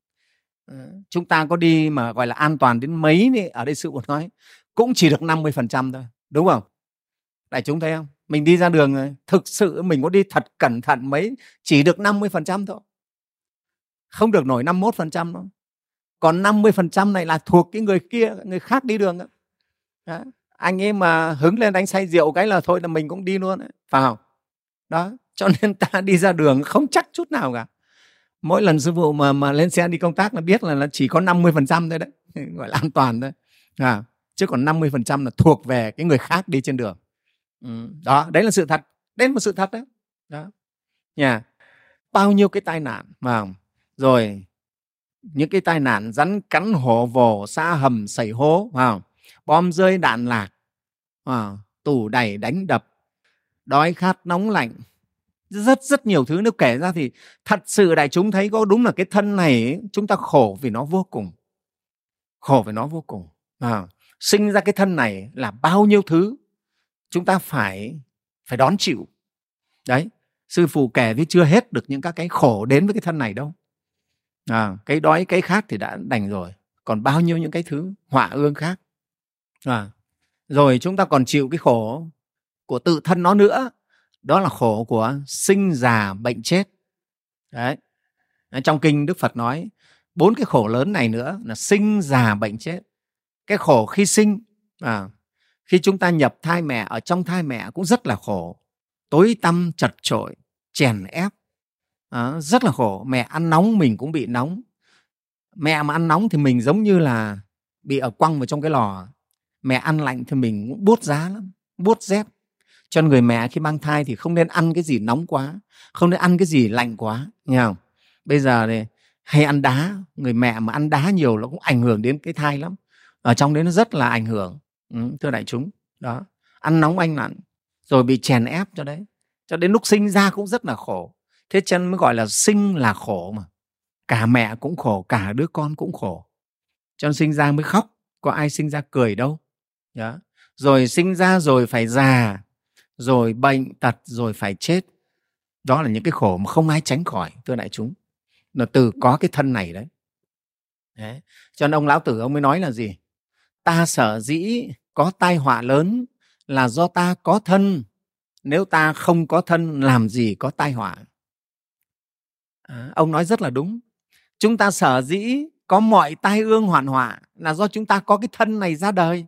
à, chúng ta có đi mà gọi là an toàn đến mấy đi ở đây sự một nói cũng chỉ được 50% thôi đúng không? Đại chúng thấy không? Mình đi ra đường rồi thực sự mình có đi thật cẩn thận mấy chỉ được 50% thôi không được nổi 51% đâu còn 50% này là thuộc cái người kia người khác đi đường đó. đó. anh ấy mà hứng lên đánh say rượu cái là thôi là mình cũng đi luôn đấy. phải không đó cho nên ta đi ra đường không chắc chút nào cả mỗi lần sư phụ mà mà lên xe đi công tác là biết là, nó chỉ có 50% thôi đấy gọi là an toàn thôi à, chứ còn 50% là thuộc về cái người khác đi trên đường ừ. đó đấy là sự thật. Đấy là một sự thật đấy. Đó. Nhà bao nhiêu cái tai nạn mà rồi những cái tai nạn rắn cắn hổ vồ xa hầm sẩy hố vào bom rơi đạn lạc vào tủ đẩy đánh đập đói khát nóng lạnh. Rất rất nhiều thứ. Nếu kể ra thì thật sự đại chúng thấy có đúng là cái thân này ấy, chúng ta khổ vì nó vô cùng. Khổ vì nó vô cùng à, sinh ra cái thân này là bao nhiêu thứ chúng ta phải phải đón chịu. Đấy sư phụ kể với chưa hết được những các cái khổ đến với cái thân này đâu. À, cái đói cái khác thì đã đành rồi còn bao nhiêu những cái thứ họa ương khác. À, rồi chúng ta còn chịu cái khổ của tự thân nó nữa đó là khổ của sinh già bệnh chết. Đấy trong kinh đức phật nói bốn cái khổ lớn này nữa là sinh già bệnh chết. Cái khổ khi sinh à, khi chúng ta nhập thai mẹ ở trong thai mẹ cũng rất là khổ. Tối tăm chật trội chèn ép. À, rất là khổ. Mẹ ăn nóng mình cũng bị nóng. Mẹ mà ăn nóng thì mình giống như là bị ở quăng vào trong cái lò. Mẹ ăn lạnh thì mình cũng bút giá lắm bút rét cho người mẹ khi mang thai thì không nên ăn cái gì nóng quá không nên ăn cái gì lạnh quá nghe không? Bây giờ này hay ăn đá. Người mẹ mà ăn đá nhiều nó cũng ảnh hưởng đến cái thai lắm. Ở trong đấy nó rất là ảnh hưởng ừ, thưa đại chúng đó ăn nóng anh lạnh rồi bị chèn ép cho đấy. Cho đến lúc sinh ra cũng rất là khổ. Thế chân mới gọi là sinh là khổ mà. Cả mẹ cũng khổ cả đứa con cũng khổ. Cho nên sinh ra mới khóc có ai sinh ra cười đâu. Đó. rồi sinh ra rồi phải già rồi bệnh tật rồi phải chết. Đó là những cái khổ mà không ai tránh khỏi thưa đại chúng. Là từ có cái thân này đấy. đấy cho nên ông lão tử ông mới nói là gì? Ta sở dĩ có tai họa lớn là do ta có thân. Nếu ta không có thân làm gì có tai họa? À, ông nói rất là đúng. Chúng ta sở dĩ có mọi tai ương hoạn họa là do chúng ta có cái thân này ra đời.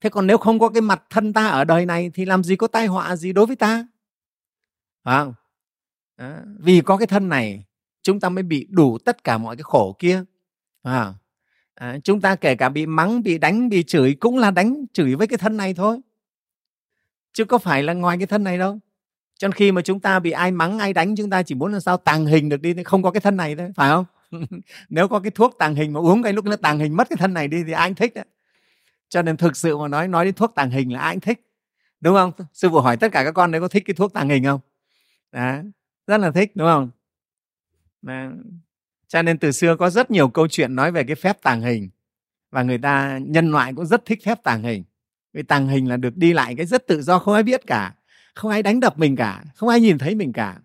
Thế còn nếu không có cái mặt thân ta ở đời này thì làm gì có tai họa gì đối với ta? Phải không? À, vì có cái thân này chúng ta mới bị đủ tất cả mọi cái khổ kia. À, à, chúng ta kể cả bị mắng bị đánh bị chửi cũng là đánh chửi với cái thân này thôi. Chứ có phải là ngoài cái thân này đâu. Cho nên khi mà chúng ta bị ai mắng ai đánh chúng ta chỉ muốn làm sao tàng hình được đi không có cái thân này thôi phải không? Nếu có cái thuốc tàng hình mà uống cái lúc nó tàng hình mất cái thân này đi thì ai thích đấy. Cho nên thực sự mà nói nói đến thuốc tàng hình là ai thích đúng không? Sư phụ hỏi tất cả các con đấy có thích cái thuốc tàng hình không? Đó, rất là thích đúng không? Đó cho nên từ xưa có rất nhiều câu chuyện nói về cái phép tàng hình. Và người ta nhân loại cũng rất thích phép tàng hình. Vì tàng hình là được đi lại cái rất tự do không ai biết cả không ai đánh đập mình cả không ai nhìn thấy mình cả.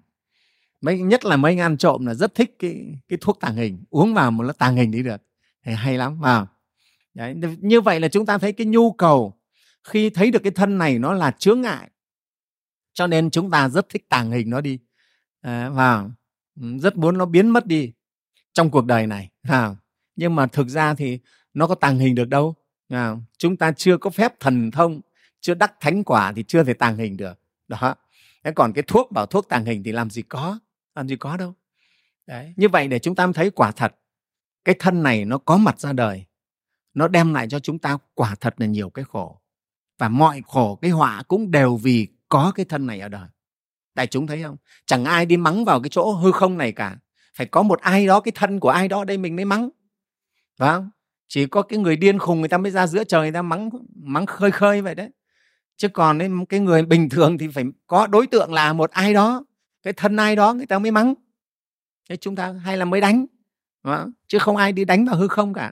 Mấy nhất là mấy anh ăn trộm là rất thích cái cái thuốc tàng hình uống vào một nó tàng hình đi được. Thì hay lắm vào Đấy, như vậy là chúng ta thấy cái nhu cầu khi thấy được cái thân này nó là chướng ngại. Cho nên chúng ta rất thích tàng hình nó đi. Ờ, à, và ừ, rất muốn nó biến mất đi trong cuộc đời này à, nhưng mà thực ra thì nó có tàng hình được đâu à, chúng ta chưa có phép thần thông chưa đắc thánh quả thì chưa thể tàng hình được. Đó. Thế còn cái thuốc bảo thuốc tàng hình thì làm gì có làm gì có đâu. Đấy. như vậy để chúng ta thấy quả thật cái thân này nó có mặt ra đời nó đem lại cho chúng ta quả thật là nhiều cái khổ. Và mọi khổ cái họa cũng đều vì có cái thân này ở đời. Đại chúng thấy không? Chẳng ai đi mắng vào cái chỗ hư không này cả phải có một ai đó cái thân của ai đó đây mình mới mắng. Phải không? Chỉ có cái người điên khùng người ta mới ra giữa trời người ta mắng mắng khơi khơi vậy đấy. Chứ còn ấy, cái người bình thường thì phải có đối tượng là một ai đó cái thân ai đó người ta mới mắng. Thế chúng ta hay là mới đánh đó. chứ không ai đi đánh vào hư không cả.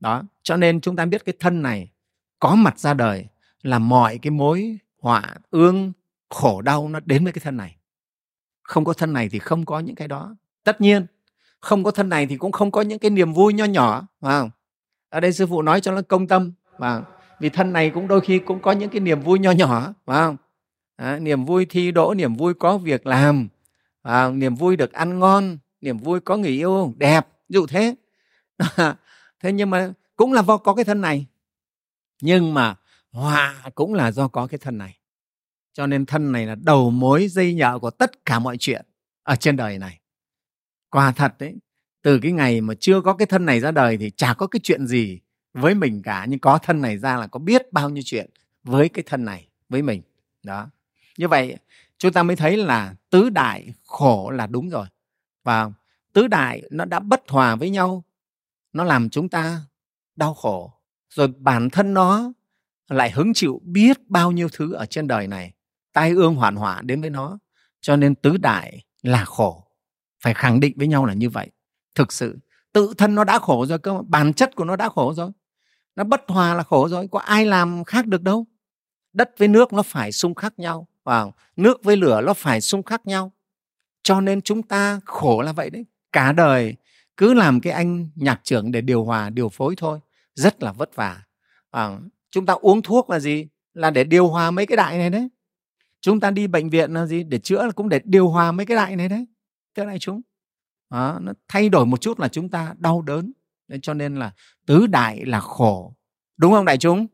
Đó cho nên chúng ta biết cái thân này có mặt ra đời là mọi cái mối họa ương khổ đau nó đến với cái thân này. Không có thân này thì không có những cái đó tất nhiên không có thân này thì cũng không có những cái niềm vui nho nhỏ vào ở đây sư phụ nói cho nó công tâm và vì thân này cũng đôi khi cũng có những cái niềm vui nho nhỏ phải không? À, niềm vui thi đỗ niềm vui có việc làm à, niềm vui được ăn ngon niềm vui có người yêu đẹp dụ thế. Thế nhưng mà cũng là do có cái thân này. Nhưng mà hòa cũng là do có cái thân này. Cho nên thân này là đầu mối dây nhợ của tất cả mọi chuyện ở trên đời này quả thật đấy, từ cái ngày mà chưa có cái thân này ra đời thì chả có cái chuyện gì với mình cả, nhưng có thân này ra là có biết bao nhiêu chuyện với cái thân này, với mình. Đó. Như vậy, chúng ta mới thấy là tứ đại khổ là đúng rồi. Và tứ đại nó đã bất hòa với nhau, nó làm chúng ta đau khổ. Rồi bản thân nó lại hứng chịu biết bao nhiêu thứ ở trên đời này, tai ương hoàn hỏa đến với nó. Cho nên tứ đại là khổ phải khẳng định với nhau là như vậy. Thực sự tự thân nó đã khổ rồi cơ bản chất của nó đã khổ rồi. Nó bất hòa là khổ rồi có ai làm khác được đâu. Đất với nước nó phải xung khắc nhau và nước với lửa nó phải xung khắc nhau. Cho nên chúng ta khổ là vậy đấy. Cả đời cứ làm cái anh nhạc trưởng để điều hòa điều phối thôi. Rất là vất vả. À, chúng ta uống thuốc là gì? Là để điều hòa mấy cái đại này đấy. Chúng ta đi bệnh viện là gì? Để chữa cũng để điều hòa mấy cái đại này đấy thưa này chúng đó, nó thay đổi một chút là chúng ta đau đớn. Nên cho nên là tứ đại là khổ đúng không đại chúng?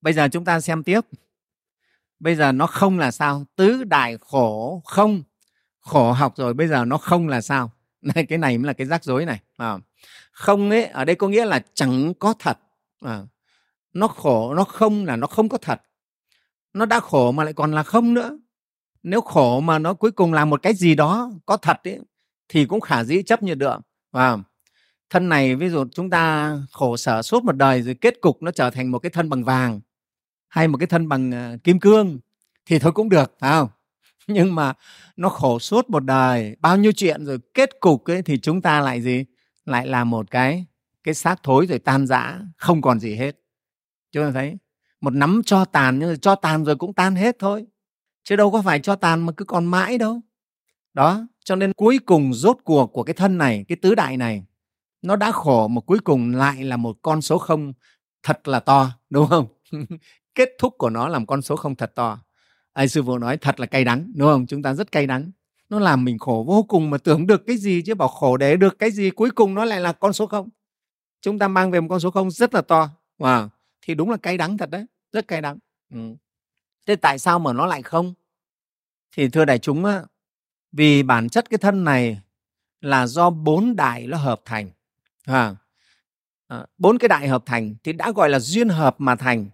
Bây giờ chúng ta xem tiếp. Bây giờ nó không là sao tứ đại khổ không. Khổ học rồi bây giờ nó không là sao. Này cái này mới là cái rắc rối này à, không? Ấy ở đây có nghĩa là chẳng có thật. À, nó khổ nó không là nó không có thật. Nó đã khổ mà lại còn là không nữa nếu khổ mà nó cuối cùng là một cái gì đó có thật ấy, thì cũng khả dĩ chấp nhận được. Và thân này ví dụ chúng ta khổ sở suốt một đời rồi kết cục nó trở thành một cái thân bằng vàng hay một cái thân bằng ờ, kim cương thì thôi cũng được phải không? Nhưng mà nó khổ suốt một đời bao nhiêu chuyện rồi kết cục ấy thì chúng ta lại gì? Lại là một cái cái xác thối rồi tan rã không còn gì hết. Chúng ta thấy một nắm cho tàn nhưng mà cho tàn rồi cũng tan hết thôi chứ đâu có phải cho tàn mà cứ còn mãi đâu. Đó, cho nên cuối cùng rốt cuộc của cái thân này, cái tứ đại này, nó đã khổ mà cuối cùng lại là một con số không thật là to, đúng không? Kết thúc của nó làm con số không thật to. Ai sư phụ nói thật là cay đắng, đúng không? Chúng ta rất cay đắng. Nó làm mình khổ vô cùng mà tưởng được cái gì chứ bảo khổ để được cái gì, cuối cùng nó lại là con số không. Chúng ta mang về một con số không rất là to. Wow. thì đúng là cay đắng thật đấy, rất cay đắng. Ừ. thế tại sao mà nó lại không? Thì thưa đại chúng á, vì bản chất cái thân này là do bốn đại nó hợp thành à, bốn cái đại hợp thành thì đã gọi là duyên hợp mà thành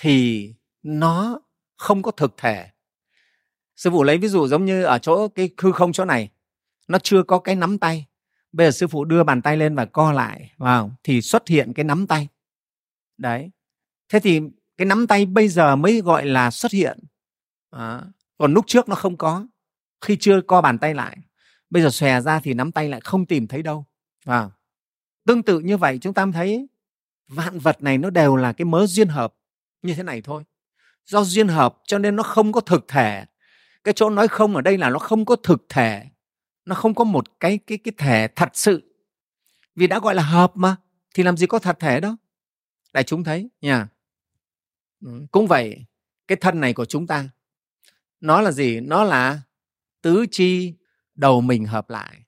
thì nó không có thực thể. Sư phụ lấy ví dụ giống như ở chỗ cái hư không chỗ này nó chưa có cái nắm tay. Bây giờ sư phụ đưa bàn tay lên và co lại vào thì xuất hiện cái nắm tay. Đấy. Thế thì cái nắm tay bây giờ mới gọi là xuất hiện. À, còn lúc trước nó không có. Khi chưa co bàn tay lại bây giờ xòe ra thì nắm tay lại không tìm thấy đâu. À, tương tự như vậy chúng ta thấy vạn vật này nó đều là cái mớ duyên hợp như thế này thôi. Do duyên hợp cho nên nó không có thực thể. Cái chỗ nói không ở đây là nó không có thực thể. Nó không có một cái cái cái thể thật sự. Vì đã gọi là hợp mà thì làm gì có thật thể đó đại chúng thấy nha ừ, cũng vậy cái thân này của chúng ta nó là gì? Nó là tứ chi đầu mình hợp lại.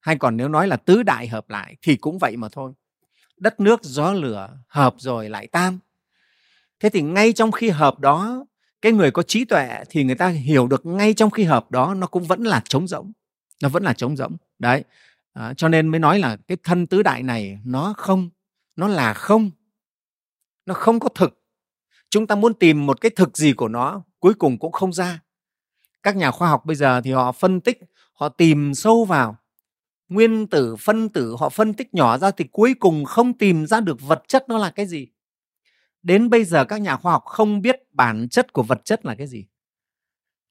Hay còn nếu nói là tứ đại hợp lại thì cũng vậy mà thôi. Đất nước gió lửa hợp rồi lại tan. Thế thì ngay trong khi hợp đó cái người có trí tuệ thì người ta hiểu được ngay trong khi hợp đó nó cũng vẫn là trống rỗng. Nó vẫn là trống rỗng. Đấy. À, cho nên mới nói là cái thân tứ đại này nó không nó là không. Nó không có thực. Chúng ta muốn tìm một cái thực gì của nó cuối cùng cũng không ra các nhà khoa học bây giờ thì họ phân tích họ tìm sâu vào. Nguyên tử phân tử họ phân tích nhỏ ra thì cuối cùng không tìm ra được vật chất nó là cái gì. Đến bây giờ các nhà khoa học không biết bản chất của vật chất là cái gì.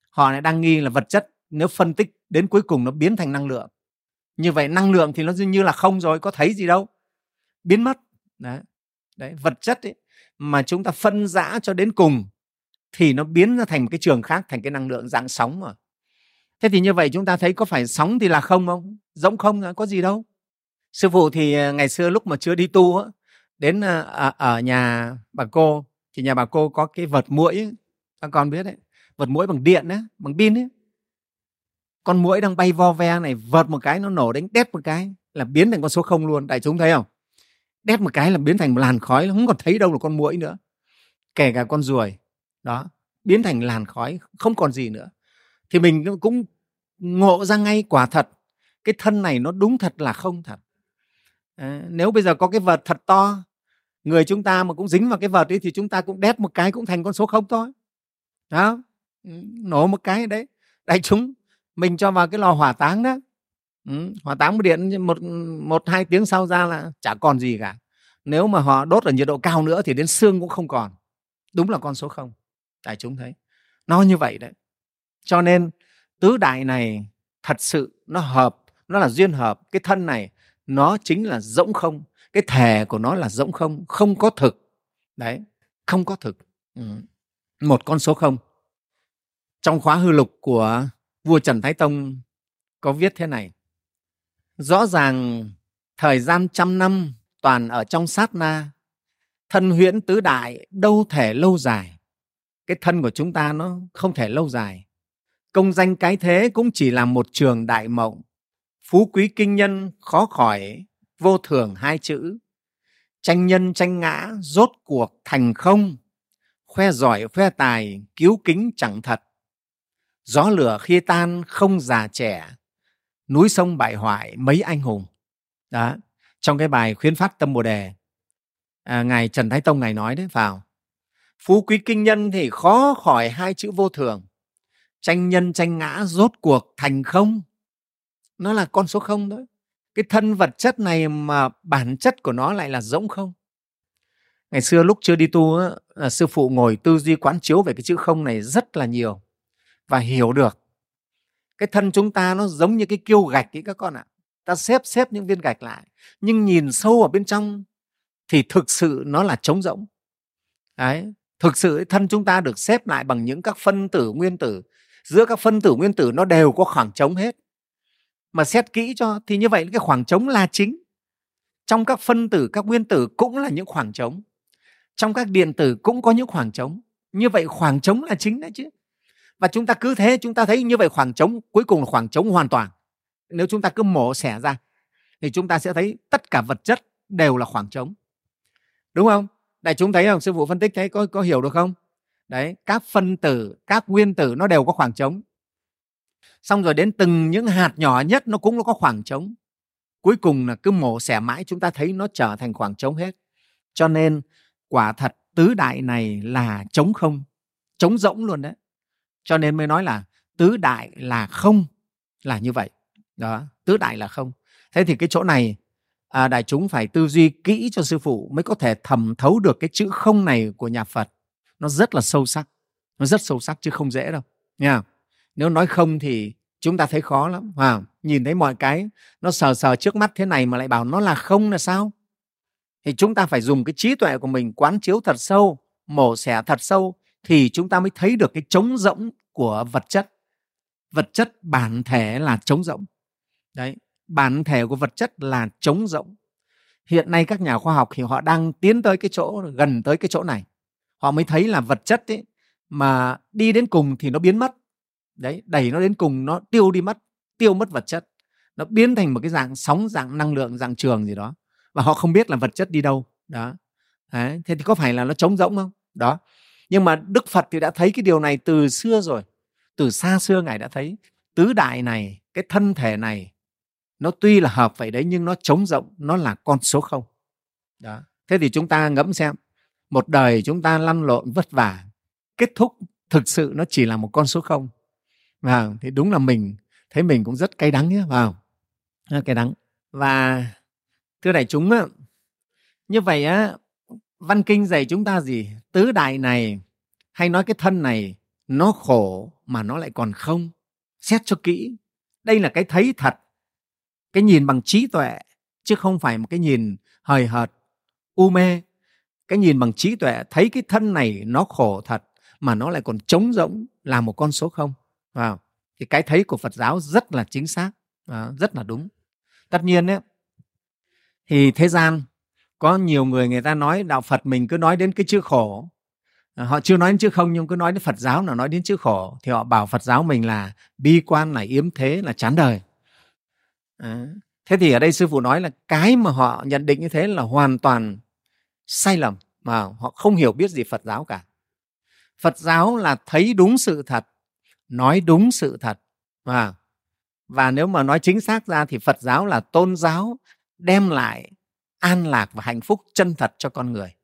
Họ lại đang nghi là vật chất nếu phân tích đến cuối cùng nó biến thành năng lượng. Như vậy năng lượng thì nó dường như là không rồi có thấy gì đâu. Biến mất. Đấy, đấy vật chất ấy, mà chúng ta phân rã cho đến cùng thì nó biến ra thành một cái trường khác thành cái năng lượng dạng sóng mà thế thì như vậy chúng ta thấy có phải sóng thì là không không? Rỗng không có gì đâu. Sư phụ thì à, ngày xưa lúc mà chưa đi tu á đến ở, ở nhà bà cô thì nhà bà cô có cái vật mũi các con biết đấy vật mũi bằng điện á bằng pin ấy. Con mũi đang bay vo ve này vợt một cái nó nổ đánh đét một cái là biến thành con số không luôn. Đại chúng thấy không? Đét một cái là biến thành một làn khói không còn thấy đâu là con mũi nữa. Kể cả con ruồi đó biến thành làn khói không còn gì nữa. Thì mình cũng ngộ ra ngay quả thật cái thân này nó đúng thật là không thật. À, nếu bây giờ có cái vật thật to người chúng ta mà cũng dính vào cái vật ấy thì chúng ta cũng đét một cái cũng thành con số không thôi. Đó nổ một cái đấy. Đại chúng mình cho vào cái lò hỏa táng đó. Ừ, hỏa táng một điện một một hai tiếng sau ra là chả còn gì cả. Nếu mà họ đốt ở nhiệt độ cao nữa thì đến xương cũng không còn. Đúng là con số không đại chúng thấy. Nó như vậy đấy. Cho nên tứ đại này thật sự nó hợp, nó là duyên hợp. Cái thân này nó chính là rỗng không. Cái thể của nó là rỗng không không có thực. Đấy, không có thực. Ừ. một con số không. Trong khóa hư lục của vua trần thái tông có viết thế này. Rõ ràng thời gian trăm năm toàn ở trong sát na, thân huyễn tứ đại đâu thể lâu dài cái thân của chúng ta nó không thể lâu dài. Công danh cái thế cũng chỉ là một trường đại mộng. Phú quý kinh nhân khó khỏi vô thường hai chữ. Tranh nhân tranh ngã rốt cuộc thành không. Khoe giỏi khoe tài cứu kính chẳng thật. Gió lửa khi tan không già trẻ. Núi sông bại hoại mấy anh hùng. Đó trong cái bài khuyến phát tâm bồ đề. À, ngài trần thái tông ngài nói đấy vào phú quý kinh nhân thì khó khỏi hai chữ vô thường. Tranh nhân tranh ngã rốt cuộc thành không? Nó là con số không thôi. Cái thân vật chất này mà bản chất của nó lại là rỗng không? Ngày xưa lúc chưa đi tu á, sư phụ ngồi tư duy quán chiếu về cái chữ không này rất là nhiều và hiểu được. Cái thân chúng ta nó giống như cái kiêu gạch ấy các con ạ. Ta xếp xếp những viên gạch lại nhưng nhìn sâu ở bên trong thì thực sự nó là trống rỗng. Đấy thực sự thân chúng ta được xếp lại bằng những các phân tử nguyên tử. Giữa các phân tử nguyên tử nó đều có khoảng trống hết. Mà xét kỹ cho, thì như vậy cái khoảng trống là chính. Trong các phân tử, các nguyên tử cũng là những khoảng trống. Trong các điện tử cũng có những khoảng trống. Như vậy khoảng trống là chính đấy chứ. Và chúng ta cứ thế, chúng ta thấy như vậy khoảng trống, cuối cùng là khoảng trống hoàn toàn. Nếu chúng ta cứ mổ xẻ ra, thì chúng ta sẽ thấy tất cả vật chất đều là khoảng trống. Đúng không? Đại chúng thấy không? Sư phụ phân tích thấy có có hiểu được không? Đấy, các phân tử, các nguyên tử nó đều có khoảng trống. Xong rồi đến từng những hạt nhỏ nhất nó cũng có khoảng trống. Cuối cùng là cứ mổ xẻ mãi, chúng ta thấy nó trở thành khoảng trống hết. Cho nên quả thật tứ đại này là trống không, trống rỗng luôn đấy. Cho nên mới nói là tứ đại là không là như vậy. Đó, tứ đại là không. Thế thì cái chỗ này à, đại chúng phải tư duy kỹ cho sư phụ mới có thể thẩm thấu được cái chữ không này của nhà phật. Nó rất là sâu sắc. Nó rất sâu sắc chứ không dễ đâu. Nha. Nếu nói không thì chúng ta thấy khó lắm. À, nhìn thấy mọi cái nó sờ sờ trước mắt thế này mà lại bảo nó là không là sao? Thì chúng ta phải dùng cái trí tuệ của mình quán chiếu thật sâu mổ xẻ thật sâu thì chúng ta mới thấy được cái trống rỗng của vật chất. Vật chất bản thể là trống rỗng. Đấy bản thể của vật chất là trống rỗng. Hiện nay các nhà khoa học thì họ đang tiến tới cái chỗ, gần tới cái chỗ này. Họ mới thấy là vật chất ấy mà đi đến cùng thì nó biến mất. Đấy, đẩy nó đến cùng, nó tiêu đi mất, tiêu mất vật chất. Nó biến thành một cái dạng sóng, dạng năng lượng, dạng trường gì đó. Và họ không biết là vật chất đi đâu. Đó. Đấy. thế thì có phải là nó trống rỗng không? Đó. Nhưng mà đức phật thì đã thấy cái điều này từ xưa rồi. Từ xa xưa ngài đã thấy. Tứ đại này, cái thân thể này nó tuy là hợp vậy đấy nhưng nó trống rộng nó là con số không. Đó. Thế thì chúng ta ngẫm xem một đời chúng ta lăn lộn vất vả kết thúc thực sự nó chỉ là một con số không. Vào thì đúng là mình thấy mình cũng rất cay đắng nhé vào cay đắng. Và thưa đại chúng á, như vậy á văn kinh dạy chúng ta gì? Tứ đại này hay nói cái thân này nó khổ mà nó lại còn không? Xét cho kỹ. Đây là cái thấy thật cái nhìn bằng trí tuệ chứ không phải một cái nhìn hời hợt u mê. Cái nhìn bằng trí tuệ thấy cái thân này nó khổ thật mà nó lại còn trống rỗng là một con số không. Vào thì cái thấy của phật giáo rất là chính xác à, rất là đúng. Tất nhiên ấy, thì thế gian có nhiều người người ta nói đạo phật mình cứ nói đến cái chữ khổ. À, họ chưa nói đến chữ không nhưng cứ nói đến phật giáo là nói đến chữ khổ thì họ bảo phật giáo mình là bi quan là yếm thế là chán đời à, thế thì ở đây sư phụ nói là cái mà họ nhận định như thế là hoàn toàn sai lầm mà họ không hiểu biết gì phật giáo cả. Phật giáo là thấy đúng sự thật nói đúng sự thật và và nếu mà nói chính xác ra thì phật giáo là tôn giáo đem lại an lạc và hạnh phúc chân thật cho con người.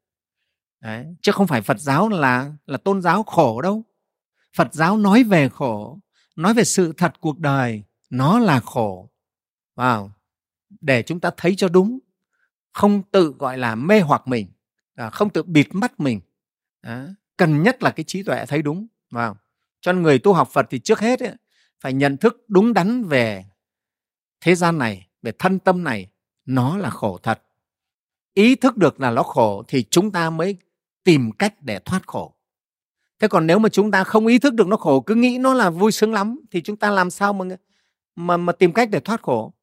Đấy. chứ không phải phật giáo là là tôn giáo khổ đâu. Phật giáo nói về khổ nói về sự thật cuộc đời nó là khổ vào để chúng ta thấy cho đúng. Không tự gọi là mê hoặc mình à, không tự bịt mắt mình. Cần nhất là cái trí tuệ thấy đúng. Vào cho nên người tu học phật thì trước hết ấy, phải nhận thức đúng đắn về thế gian này về thân tâm này nó là khổ thật. Ý thức được là nó khổ thì chúng ta mới tìm cách để thoát khổ. Thế còn nếu mà chúng ta không ý thức được nó khổ cứ nghĩ nó là vui sướng lắm thì chúng ta làm sao mà mà mà tìm cách để thoát khổ?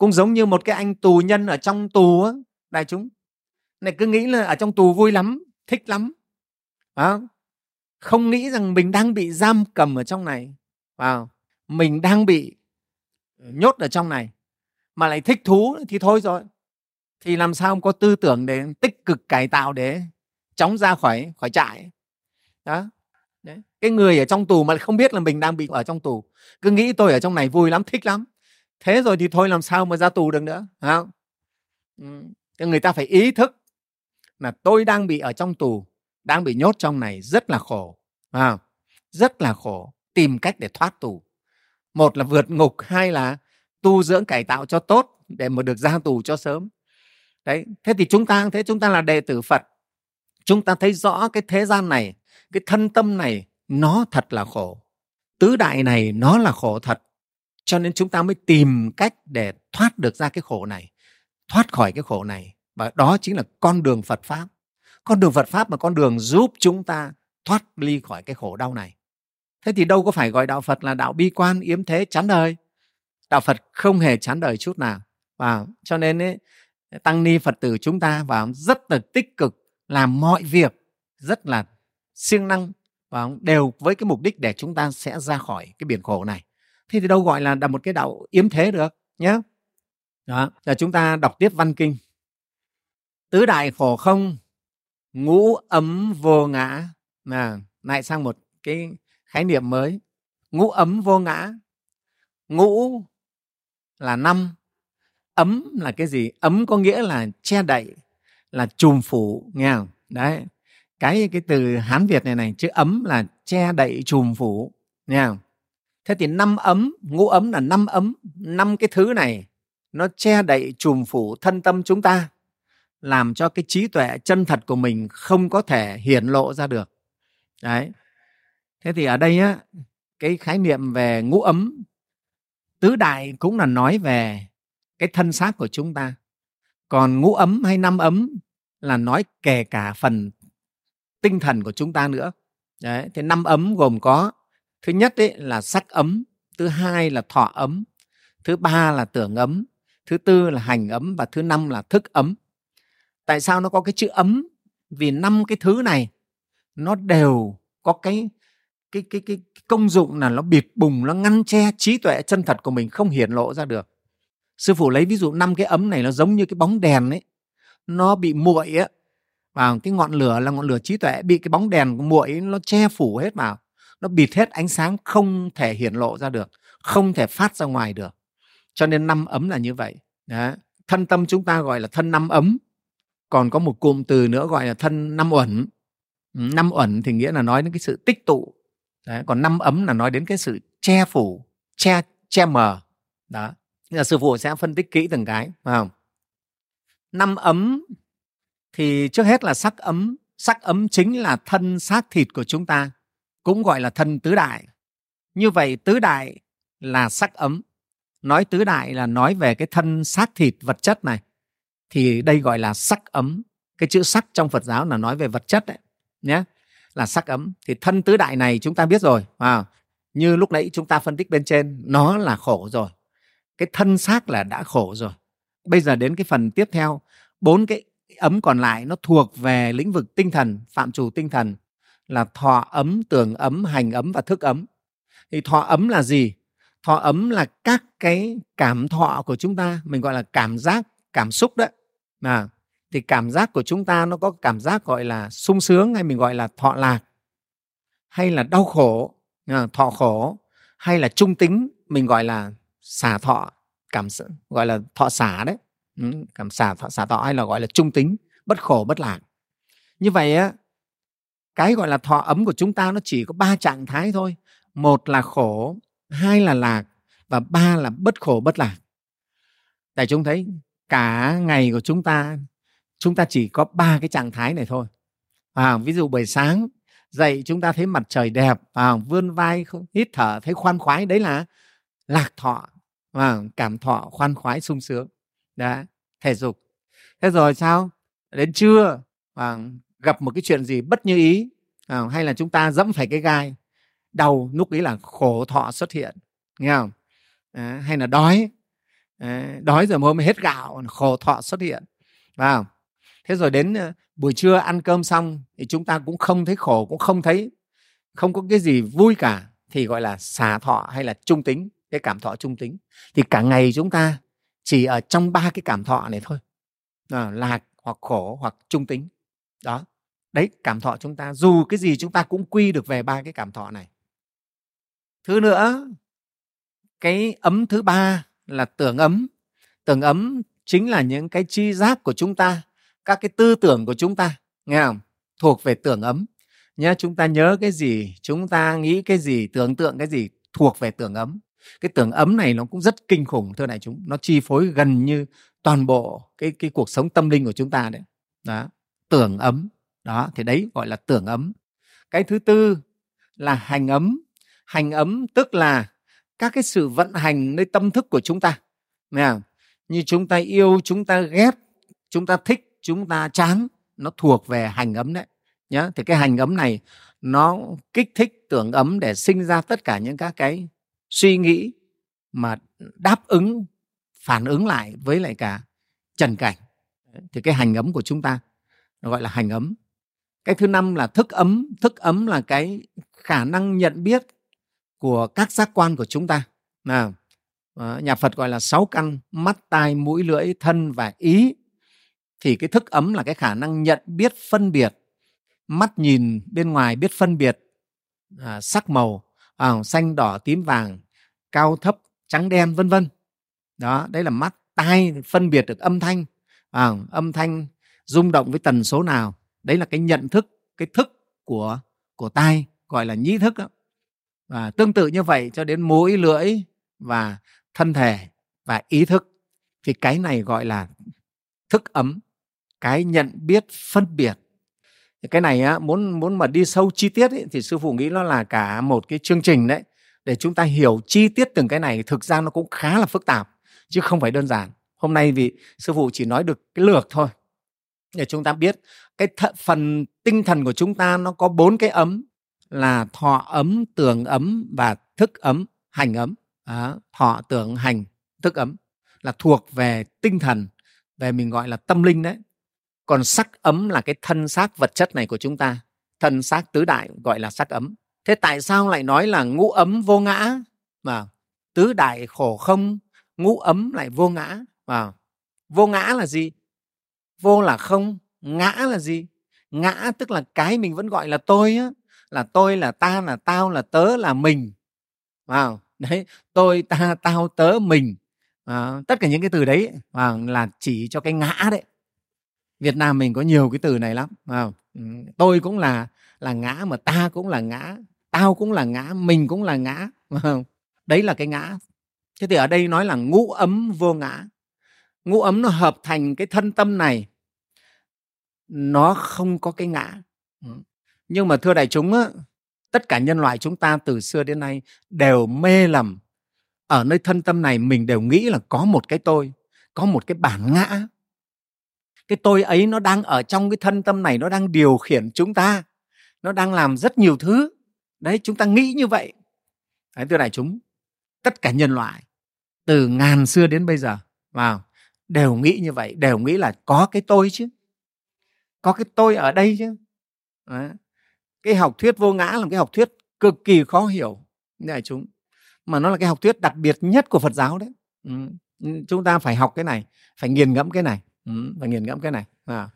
Cũng giống như một cái anh tù nhân ở trong tù á. Đại chúng này cứ nghĩ là ở trong tù vui lắm thích lắm. À, không? Nghĩ rằng mình đang bị giam cầm ở trong này. Vào, mình đang bị nhốt ở trong này mà lại thích thú thì thôi rồi. Thì làm sao không có tư tưởng để tích cực cải tạo để chóng ra khỏi khỏi trại? Đó. Đấy. cái người ở trong tù mà không biết là mình đang bị ở trong tù. Cứ nghĩ tôi ở trong này vui lắm thích lắm thế rồi thì thôi làm sao mà ra tù được nữa không? Ừ, người ta phải ý thức là tôi đang bị ở trong tù đang bị nhốt trong này rất là khổ à, rất là khổ tìm cách để thoát tù. Một là vượt ngục hai là tu dưỡng cải tạo cho tốt để mà được ra tù cho sớm. Đấy thế thì chúng ta thế chúng ta là đệ tử phật. Chúng ta thấy rõ cái thế gian này cái thân tâm này nó thật là khổ. Tứ đại này nó là khổ thật cho nên chúng ta mới tìm cách để thoát được ra cái khổ này thoát khỏi cái khổ này. Và đó chính là con đường phật pháp. Con đường phật pháp là con đường giúp chúng ta thoát ly khỏi cái khổ đau này. Thế thì đâu có phải gọi đạo phật là đạo bi quan yếm thế chán đời. Đạo phật không hề chán đời chút nào. Và cho nên ấy, tăng ni phật tử chúng ta và rất là tích cực làm mọi việc rất là siêng năng và đều với cái mục đích để chúng ta sẽ ra khỏi cái biển khổ này thế thì đâu gọi là, là một cái đạo yếm thế được nhé đó là chúng ta đọc tiếp văn kinh. Tứ đại khổ không ngũ ấm vô ngã. Là lại sang một cái khái niệm mới. Ngũ ấm vô ngã. Ngũ là năm. Ấm là cái gì? Ấm có nghĩa là che đậy là trùm phủ nghe không? Đấy. Cái cái từ hán việt này này chữ ấm là che đậy trùm phủ nghe không? Thế thì năm ấm, ngũ ấm là năm ấm, năm cái thứ này nó che đậy, trùm phủ thân tâm chúng ta, làm cho cái trí tuệ chân thật của mình không có thể hiển lộ ra được. Đấy. Thế thì ở đây á, cái khái niệm về ngũ ấm, tứ đại cũng là nói về cái thân xác của chúng ta. Còn ngũ ấm hay năm ấm là nói kể cả phần tinh thần của chúng ta nữa. Đấy, thì năm ấm gồm có thứ nhất ấy là sắc ấm, thứ hai là thọ ấm, thứ ba là tưởng ấm, thứ tư là hành ấm và thứ năm là thức ấm. Tại sao nó có cái chữ ấm? Vì năm cái thứ này, nó đều có cái cái cái cái công dụng là nó bịt bùng, nó ngăn che trí tuệ chân thật của mình không hiển lộ ra được. Sư phụ lấy ví dụ năm cái ấm này, nó giống như cái bóng đèn ấy. Nó bị muội á, vào cái ngọn lửa là ngọn lửa trí tuệ, bị cái bóng đèn muội nó che phủ hết vào nó bịt hết ánh sáng không thể hiển lộ ra được không thể phát ra ngoài được. Cho nên năm ấm là như vậy. Đó. thân tâm chúng ta gọi là thân năm ấm. Còn có một cụm từ nữa gọi là thân năm uẩn. Ừ, năm uẩn thì nghĩa là nói đến cái sự tích tụ. Đấy, còn năm ấm là nói đến cái sự che phủ che che mờ. Đó. Là sư phụ sẽ phân tích kỹ từng cái phải không? Năm ấm thì trước hết là sắc ấm. Sắc ấm chính là thân xác thịt của chúng ta cũng gọi là thân tứ đại. Như vậy tứ đại là sắc ấm. Nói tứ đại là nói về cái thân xác thịt vật chất này. Thì đây gọi là sắc ấm. Cái chữ sắc trong phật giáo là nói về vật chất đấy nhé là sắc ấm. Thì thân tứ đại này chúng ta biết rồi à, như lúc nãy chúng ta phân tích bên trên nó là khổ rồi. Cái thân xác là đã khổ rồi. Bây giờ đến cái phần tiếp theo bốn cái ấm còn lại nó thuộc về lĩnh vực tinh thần phạm trù tinh thần là thọ ấm tưởng ấm hành ấm và thức ấm. Thì thọ ấm là gì? Thọ ấm là các cái cảm thọ của chúng ta mình gọi là cảm giác cảm xúc đấy. À, thì cảm giác của chúng ta nó có cảm giác gọi là sung sướng hay mình gọi là thọ lạc hay là đau khổ à, thọ khổ hay là trung tính mình gọi là xả thọ cảm gọi là thọ xả đấy. Ừ, cảm xả thọ xả thọ hay là gọi là trung tính bất khổ bất lạc. Như vậy á cái gọi là thọ ấm của chúng ta nó chỉ có ba trạng thái thôi. Một là khổ hai là lạc và ba là bất khổ bất lạc. Tại chúng thấy cả ngày của chúng ta chúng ta chỉ có ba cái trạng thái này thôi. À, ví dụ buổi sáng dậy chúng ta thấy mặt trời đẹp à, vươn vai hít thở thấy khoan khoái đấy là lạc thọ. À, cảm thọ khoan khoái sung sướng. Đã thể dục. Thế rồi sao? Đến trưa à, gặp một cái chuyện gì bất như ý à, hay là chúng ta dẫm phải cái gai đau lúc ấy là khổ thọ xuất hiện nghe không? À, hay là đói à, đói rồi hôm hết gạo khổ thọ xuất hiện vào thế rồi đến ờ, buổi trưa ăn cơm xong thì chúng ta cũng không thấy khổ cũng không thấy không có cái gì vui cả thì gọi là xả thọ hay là trung tính cái cảm thọ trung tính. Thì cả ngày chúng ta chỉ ở trong ba cái cảm thọ này thôi à, lạc hoặc khổ hoặc trung tính đó. Đấy, cảm thọ chúng ta, dù cái gì chúng ta cũng quy được về ba cái cảm thọ này. Thứ nữa, cái ấm thứ ba là tưởng ấm. Tưởng ấm chính là những cái chi giác của chúng ta, các cái tư tưởng của chúng ta, nghe không? Thuộc về tưởng ấm. Nhé chúng ta nhớ cái gì, chúng ta nghĩ cái gì, tưởng tượng cái gì thuộc về tưởng ấm. Cái tưởng ấm này nó cũng rất kinh khủng, thưa đại chúng. Nó chi phối gần như toàn bộ cái cái cuộc sống tâm linh của chúng ta đấy. Đó tưởng ấm. Đó, thì đấy gọi là tưởng ấm. Cái thứ tư là hành ấm. Hành ấm tức là các cái sự vận hành nơi tâm thức của chúng ta. Nè như chúng ta yêu, chúng ta ghét, chúng ta thích, chúng ta chán, nó thuộc về hành ấm đấy. Nhá thì cái hành ấm này nó kích thích tưởng ấm để sinh ra tất cả những các cái suy nghĩ mà đáp ứng, phản ứng lại với lại cả trần cảnh. Thì cái hành ấm của chúng ta gọi là hành ấm. Cái thứ năm là thức ấm. Thức ấm là cái khả năng nhận biết của các giác quan của chúng ta. Nào ờ, nhà phật gọi là sáu căn mắt tai mũi lưỡi thân và ý. Thì cái thức ấm là cái khả năng nhận biết phân biệt. Mắt nhìn bên ngoài biết phân biệt à, sắc màu à, xanh đỏ tím vàng cao thấp trắng đen vân vân. Đó đấy là mắt tai phân biệt được âm thanh. À, âm thanh rung động với tần số nào. Đấy là cái nhận thức cái thức của của tai gọi là nhĩ thức đó. và tương tự như vậy cho đến mũi lưỡi và thân thể và ý thức. Thì cái này gọi là thức ấm cái nhận biết phân biệt. Cái này á, muốn muốn mà đi sâu chi tiết ấy, thì sư phụ nghĩ nó là cả một cái chương trình đấy. Để chúng ta hiểu chi tiết từng cái này thực ra nó cũng khá là phức tạp chứ không phải đơn giản. Hôm nay vì sư phụ chỉ nói được cái lược thôi để chúng ta biết cái th- phần tinh thần của chúng ta nó có bốn cái ấm là thọ ấm tưởng ấm và thức ấm hành ấm. À, thọ tưởng hành thức ấm là thuộc về tinh thần về mình gọi là tâm linh đấy. Còn sắc ấm là cái thân xác vật chất này của chúng ta thân xác tứ đại gọi là sắc ấm. Thế tại sao lại nói là ngũ ấm vô ngã? Mà tứ đại khổ không ngũ ấm lại vô ngã. Và vô ngã là gì? Vô là không ngã là gì? Ngã tức là cái mình vẫn gọi là tôi á. Là tôi là ta là tao là tớ là mình. Vào. Wow. đấy tôi ta tao tớ mình. À, tất cả những cái từ đấy à, là chỉ cho cái ngã đấy. Việt Nam mình có nhiều cái từ này lắm. À, tôi cũng là là ngã mà ta cũng là ngã tao cũng là ngã mình cũng là ngã. Đấy là cái ngã. Thế thì ở đây nói là ngũ ấm vô ngã. Ngũ ấm nó hợp thành cái thân tâm này nó không có cái ngã. Ừ. Nhưng mà thưa đại chúng á, tất cả nhân loại chúng ta từ xưa đến nay đều mê lầm. Ở nơi thân tâm này mình đều nghĩ là có một cái tôi có một cái bản ngã. Cái tôi ấy nó đang ở trong cái thân tâm này nó đang điều khiển chúng ta nó đang làm rất nhiều thứ. Đấy chúng ta nghĩ như vậy. Đấy, thưa đại chúng tất cả nhân loại từ ngàn xưa đến bây giờ vào đều nghĩ như vậy đều nghĩ là có cái tôi chứ có cái tôi ở đây chứ đấy. cái học thuyết vô ngã là cái học thuyết cực kỳ khó hiểu đại chúng mà nó là cái học thuyết đặc biệt nhất của Phật giáo đấy ừ. chúng ta phải học cái này phải nghiền ngẫm cái này ừ. phải nghiền ngẫm cái này à.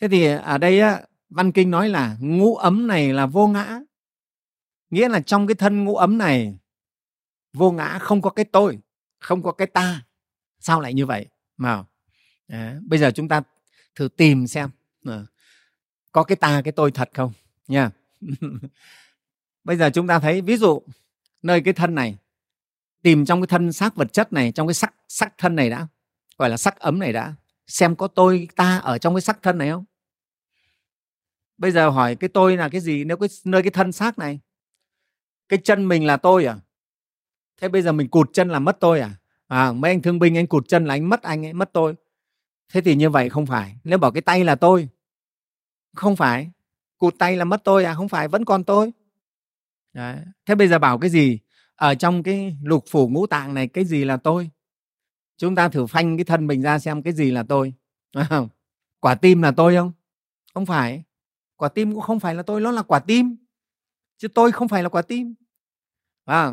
thế thì ở đây á, văn kinh nói là ngũ ấm này là vô ngã nghĩa là trong cái thân ngũ ấm này vô ngã không có cái tôi không có cái ta sao lại như vậy mà à, bây giờ chúng ta thử tìm xem à, có cái ta cái tôi thật không? Nha. Bây giờ chúng ta thấy ví dụ nơi cái thân này tìm trong cái thân xác vật chất này trong cái sắc sắc thân này đã gọi là sắc ấm này đã xem có tôi ta ở trong cái sắc thân này không? Bây giờ hỏi cái tôi là cái gì? Nếu cái nơi cái thân xác này cái chân mình là tôi à? Thế bây giờ mình cụt chân là mất tôi à? À mấy anh thương binh anh cụt chân là anh mất anh ấy mất tôi thế thì như vậy không phải. Nếu bảo cái tay là tôi không phải. Cụt tay là mất tôi à? Không phải vẫn còn tôi. Đấy. thế bây giờ bảo cái gì? Ở trong cái lục phủ ngũ tạng này cái gì là tôi? Chúng ta thử phanh cái thân mình ra xem cái gì là tôi. Không? quả tim là tôi không? Không phải. Quả tim cũng không phải là tôi nó là quả tim. Chứ tôi không phải là quả tim. À,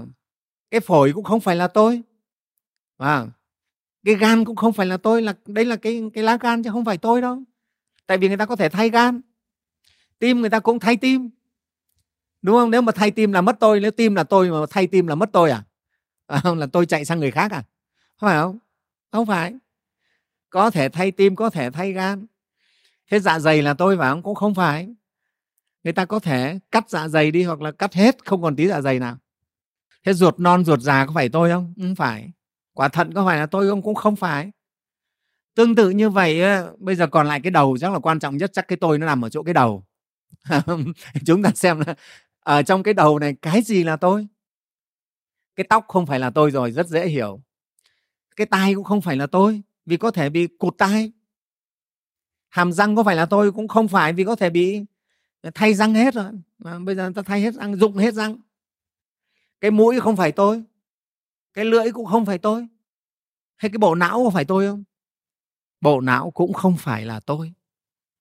cái phổi cũng không phải là tôi. À, cái gan cũng không phải là tôi là đây là cái cái lá gan chứ không phải tôi đâu. Tại vì người ta có thể thay gan. Tim người ta cũng thay tim. Đúng không? Nếu mà thay tim là mất tôi nếu tim là tôi mà thay tim là mất tôi à, à là tôi chạy sang người khác à? Không phải không? Không phải. Có thể thay tim có thể thay gan. Thế dạ dày là tôi phải không? Cũng không phải. Người ta có thể cắt dạ dày đi hoặc là cắt hết không còn tí dạ dày nào. Thế ruột non ruột già có phải tôi không? Không phải quả thận có phải là tôi không? Cũng không phải. Tương tự như vậy bây giờ còn lại cái đầu chắc là quan trọng nhất, chắc cái tôi nó nằm ở chỗ cái đầu. Chúng ta xem là ở trong cái đầu này cái gì là tôi? Cái tóc không phải là tôi rồi, rất dễ hiểu. Cái tai cũng không phải là tôi, vì có thể bị cụt tai. Hàm răng có phải là tôi cũng không phải, vì có thể bị thay răng hết rồi. Mà bây giờ ta thay hết răng dụng hết răng. Cái mũi không phải tôi cái lưỡi cũng không phải tôi. Hay cái bộ não có phải tôi không? Bộ não cũng không phải là tôi.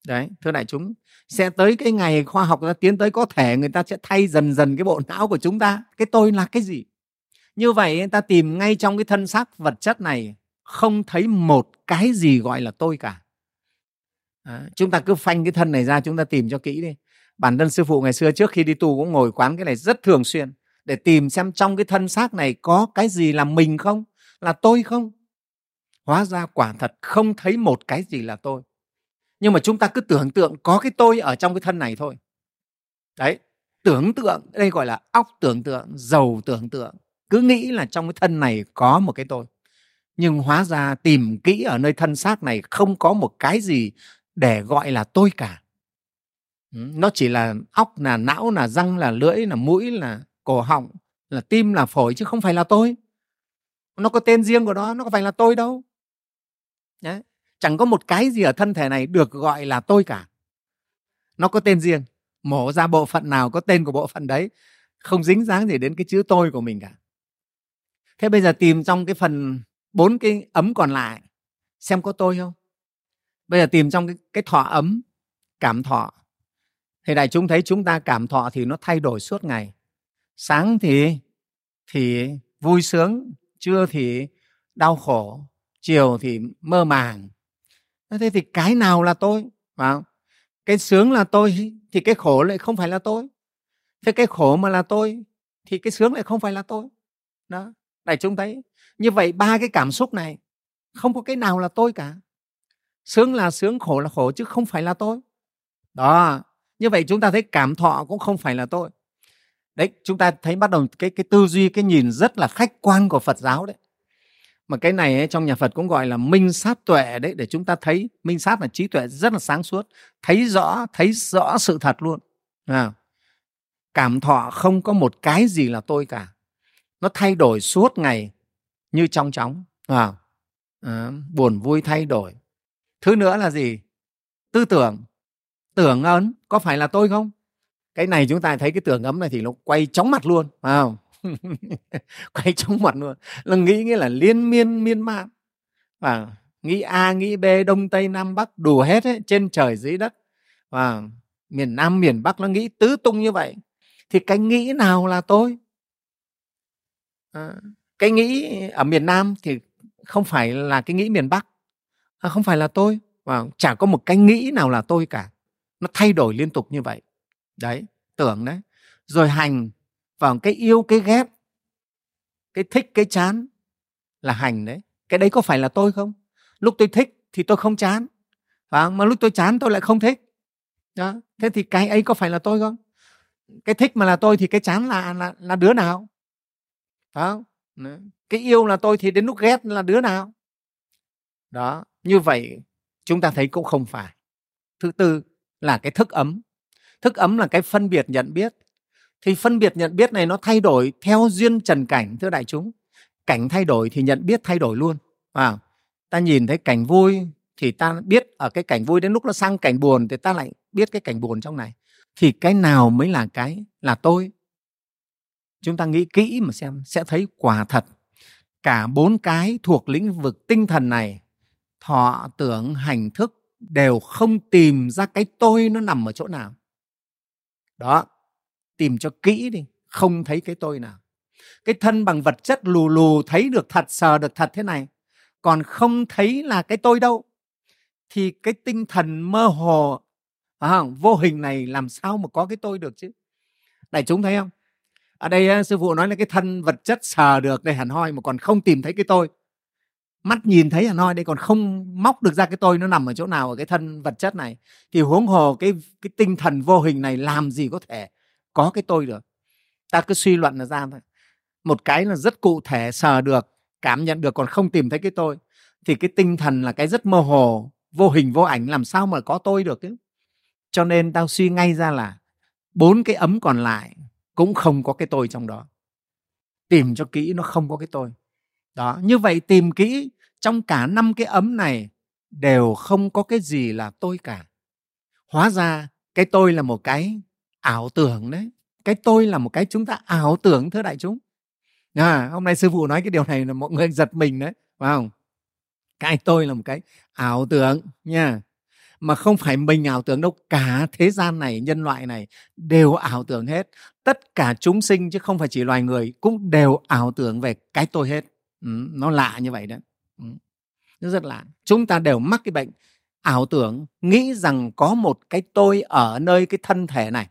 Đấy thưa đại chúng sẽ tới cái ngày khoa học ta tiến tới có thể người ta sẽ thay dần dần cái bộ não của chúng ta. Cái tôi là cái gì? Như vậy người ta tìm ngay trong cái thân xác vật chất này không thấy một cái gì gọi là tôi cả. À, chúng ta cứ phanh cái thân này ra chúng ta tìm cho kỹ đi. Bản thân sư phụ ngày xưa trước khi đi tu cũng ngồi quán cái này rất thường xuyên để tìm xem trong cái thân xác này có cái gì là mình không, là tôi không. Hóa ra quả thật không thấy một cái gì là tôi. Nhưng mà chúng ta cứ tưởng tượng có cái tôi ở trong cái thân này thôi. Đấy, tưởng tượng, đây gọi là óc tưởng tượng giàu tưởng tượng. Cứ nghĩ là trong cái thân này có một cái tôi. Nhưng hóa ra tìm kỹ ở nơi thân xác này không có một cái gì để gọi là tôi cả. Nó chỉ là óc, là não, là răng, là lưỡi, là mũi, là cổ họng là tim là phổi chứ không phải là tôi. Nó có tên riêng của nó nó có phải là tôi đâu. Đấy. chẳng có một cái gì ở thân thể này được gọi là tôi cả. Nó có tên riêng mổ ra bộ phận nào có tên của bộ phận đấy không dính dáng gì đến cái chữ tôi của mình cả. Thế bây giờ tìm trong cái phần bốn cái ấm còn lại xem có tôi không? Bây giờ tìm trong cái, cái thọ ấm cảm thọ. Thì đại chúng thấy chúng ta cảm thọ thì nó thay đổi suốt ngày sáng thì thì vui sướng, trưa thì đau khổ, chiều thì mơ màng. Thế thì cái nào là tôi? Phải cái sướng là tôi thì cái khổ lại không phải là tôi. Thế cái khổ mà là tôi thì cái sướng lại không phải là tôi. Đó, đại chúng thấy. Như vậy ba cái cảm xúc này, không có cái nào là tôi cả. Sướng là sướng, khổ là khổ chứ không phải là tôi. Đó, như vậy chúng ta thấy cảm thọ cũng không phải là tôi đấy chúng ta thấy bắt đầu cái cái tư duy cái nhìn rất là khách quan của Phật giáo đấy. Mà cái này ấy, trong nhà Phật cũng gọi là minh sát tuệ đấy để chúng ta thấy minh sát là trí tuệ rất là sáng suốt thấy rõ thấy rõ sự thật luôn. À, cảm thọ không có một cái gì là tôi cả. Nó thay đổi suốt ngày như trong chóng. À, à, buồn vui thay đổi. Thứ nữa là gì? Tư tưởng. Tưởng ấn có phải là tôi không? Cái này chúng ta thấy cái tưởng ấm này thì nó quay chóng mặt luôn phải không? Quay chóng mặt luôn. Là nghĩ nghĩa là liên miên miên man. Và nghĩ a nghĩ b đông tây nam bắc đủ hết ấy, trên trời dưới đất. Và miền nam miền bắc nó nghĩ tứ tung như vậy. Thì cái nghĩ nào là tôi? À, cái nghĩ ở miền nam thì không phải là cái nghĩ miền bắc. À, không phải là tôi. Và chả có một cái nghĩ nào là tôi cả. Nó thay đổi liên tục như vậy đấy tưởng đấy. Rồi hành vào cái yêu cái ghét cái thích cái chán là hành đấy. Cái đấy có phải là tôi không? Lúc tôi thích thì tôi không chán và mà lúc tôi chán tôi lại không thích. Đó thế thì cái ấy có phải là tôi không? Cái thích mà là tôi thì cái chán là là, là đứa nào? Phải không? Cái yêu là tôi thì đến lúc ghét là đứa nào? Đó như vậy chúng ta thấy cũng không phải. Thứ tư là cái thức ấm thức ấm là cái phân biệt nhận biết. Thì phân biệt nhận biết này nó thay đổi theo duyên trần cảnh thưa đại chúng. Cảnh thay đổi thì nhận biết thay đổi luôn. À, ta nhìn thấy cảnh vui thì ta biết ở cái cảnh vui đến lúc nó sang cảnh buồn thì ta lại biết cái cảnh buồn trong này. Thì cái nào mới là cái là tôi? Chúng ta nghĩ kỹ mà xem sẽ thấy quả thật. Cả bốn cái thuộc lĩnh vực tinh thần này thọ tưởng hành thức đều không tìm ra cái tôi nó nằm ở chỗ nào đó tìm cho kỹ đi không thấy cái tôi nào. Cái thân bằng vật chất lù lù thấy được thật sờ được thật thế này còn không thấy là cái tôi đâu. Thì cái tinh thần mơ hồ à, vô hình này làm sao mà có cái tôi được chứ? Đại chúng thấy không? Ở đây sư phụ nói là cái thân vật chất sờ được đây hẳn hoi mà còn không tìm thấy cái tôi mắt nhìn thấy là hoi đây còn không móc được ra cái tôi nó nằm ở chỗ nào ở cái thân vật chất này. Thì huống hồ cái cái tinh thần vô hình này làm gì có thể có cái tôi được? Ta cứ suy luận là ra thôi. Một cái là rất cụ thể, sờ được, cảm nhận được còn không tìm thấy cái tôi, thì cái tinh thần là cái rất mơ hồ, vô hình, vô ảnh, làm sao mà có tôi được chứ? Cho nên tao suy ngay ra là bốn cái ấm còn lại cũng không có cái tôi trong đó. Tìm cho kỹ nó không có cái tôi. Đó, như vậy tìm kỹ trong cả năm cái ấm này đều không có cái gì là tôi cả. Hóa ra cái tôi là một cái ảo tưởng đấy. Cái tôi là một cái chúng ta ảo tưởng thưa đại chúng. À, hôm nay sư phụ nói cái điều này là mọi người giật mình đấy phải không? Cái tôi là một cái ảo tưởng nha. Mà không phải mình ảo tưởng đâu cả thế gian này nhân loại này đều ảo tưởng hết. Tất cả chúng sinh chứ không phải chỉ loài người cũng đều ảo tưởng về cái tôi hết. Ừ, nó lạ như vậy đấy. Ừ. nó rất lạ. Chúng ta đều mắc cái bệnh ảo tưởng, nghĩ rằng có một cái tôi ở nơi cái thân thể này.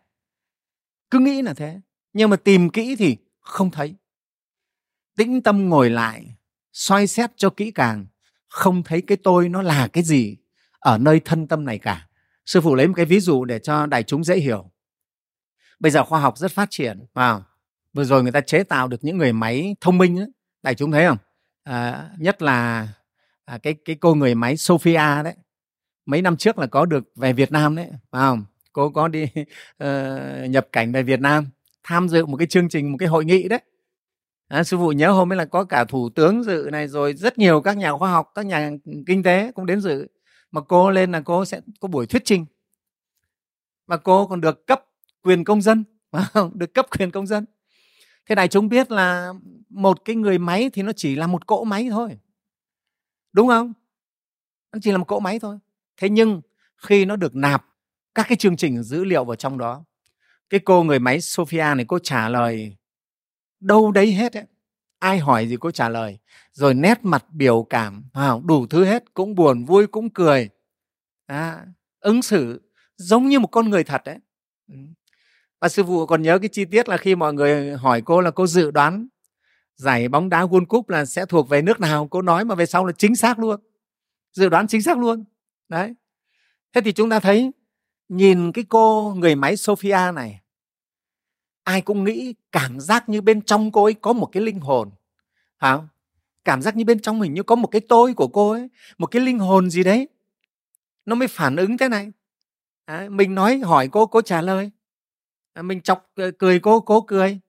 Cứ nghĩ là thế, nhưng mà tìm kỹ thì không thấy. Tĩnh tâm ngồi lại, soi xét cho kỹ càng, không thấy cái tôi nó là cái gì ở nơi thân tâm này cả. Sư phụ lấy một cái ví dụ để cho đại chúng dễ hiểu. Bây giờ khoa học rất phát triển vào vừa rồi người ta chế tạo được những người máy thông minh ấy. đại chúng thấy không? À, nhất là à, cái cái cô người máy Sophia đấy. Mấy năm trước là có được về Việt Nam đấy phải không? Cô có đi uh, nhập cảnh về Việt Nam tham dự một cái chương trình một cái hội nghị đấy. À, sư phụ nhớ hôm ấy là có cả thủ tướng dự này rồi rất nhiều các nhà khoa học các nhà kinh tế cũng đến dự. Mà cô lên là cô sẽ có buổi thuyết trình. Và cô còn được cấp quyền công dân được cấp quyền công dân thế này chúng biết là một cái người máy thì nó chỉ là một cỗ máy thôi. Đúng không? Nó chỉ là một cỗ máy thôi. Thế nhưng khi nó được nạp các cái chương trình dữ liệu vào trong đó cái cô người máy Sophia này cô trả lời đâu đấy hết ấy. ai hỏi gì cô trả lời. Rồi nét mặt biểu cảm đủ thứ hết cũng buồn vui cũng cười. À, ứng xử giống như một con người thật đấy. Ừ và sư phụ còn nhớ cái chi tiết là khi mọi người hỏi cô là cô dự đoán giải bóng đá World Cup là sẽ thuộc về nước nào? Cô nói mà về sau là chính xác luôn. Dự đoán chính xác luôn. Đấy. Thế thì chúng ta thấy nhìn cái cô người máy Sophia này ai cũng nghĩ cảm giác như bên trong cô ấy có một cái linh hồn. Hả cảm giác như bên trong mình như có một cái tôi của cô ấy một cái linh hồn gì đấy. Nó mới phản ứng thế này. À, mình nói hỏi cô cô trả lời à, mình chọc ờ, cười cô cô cười.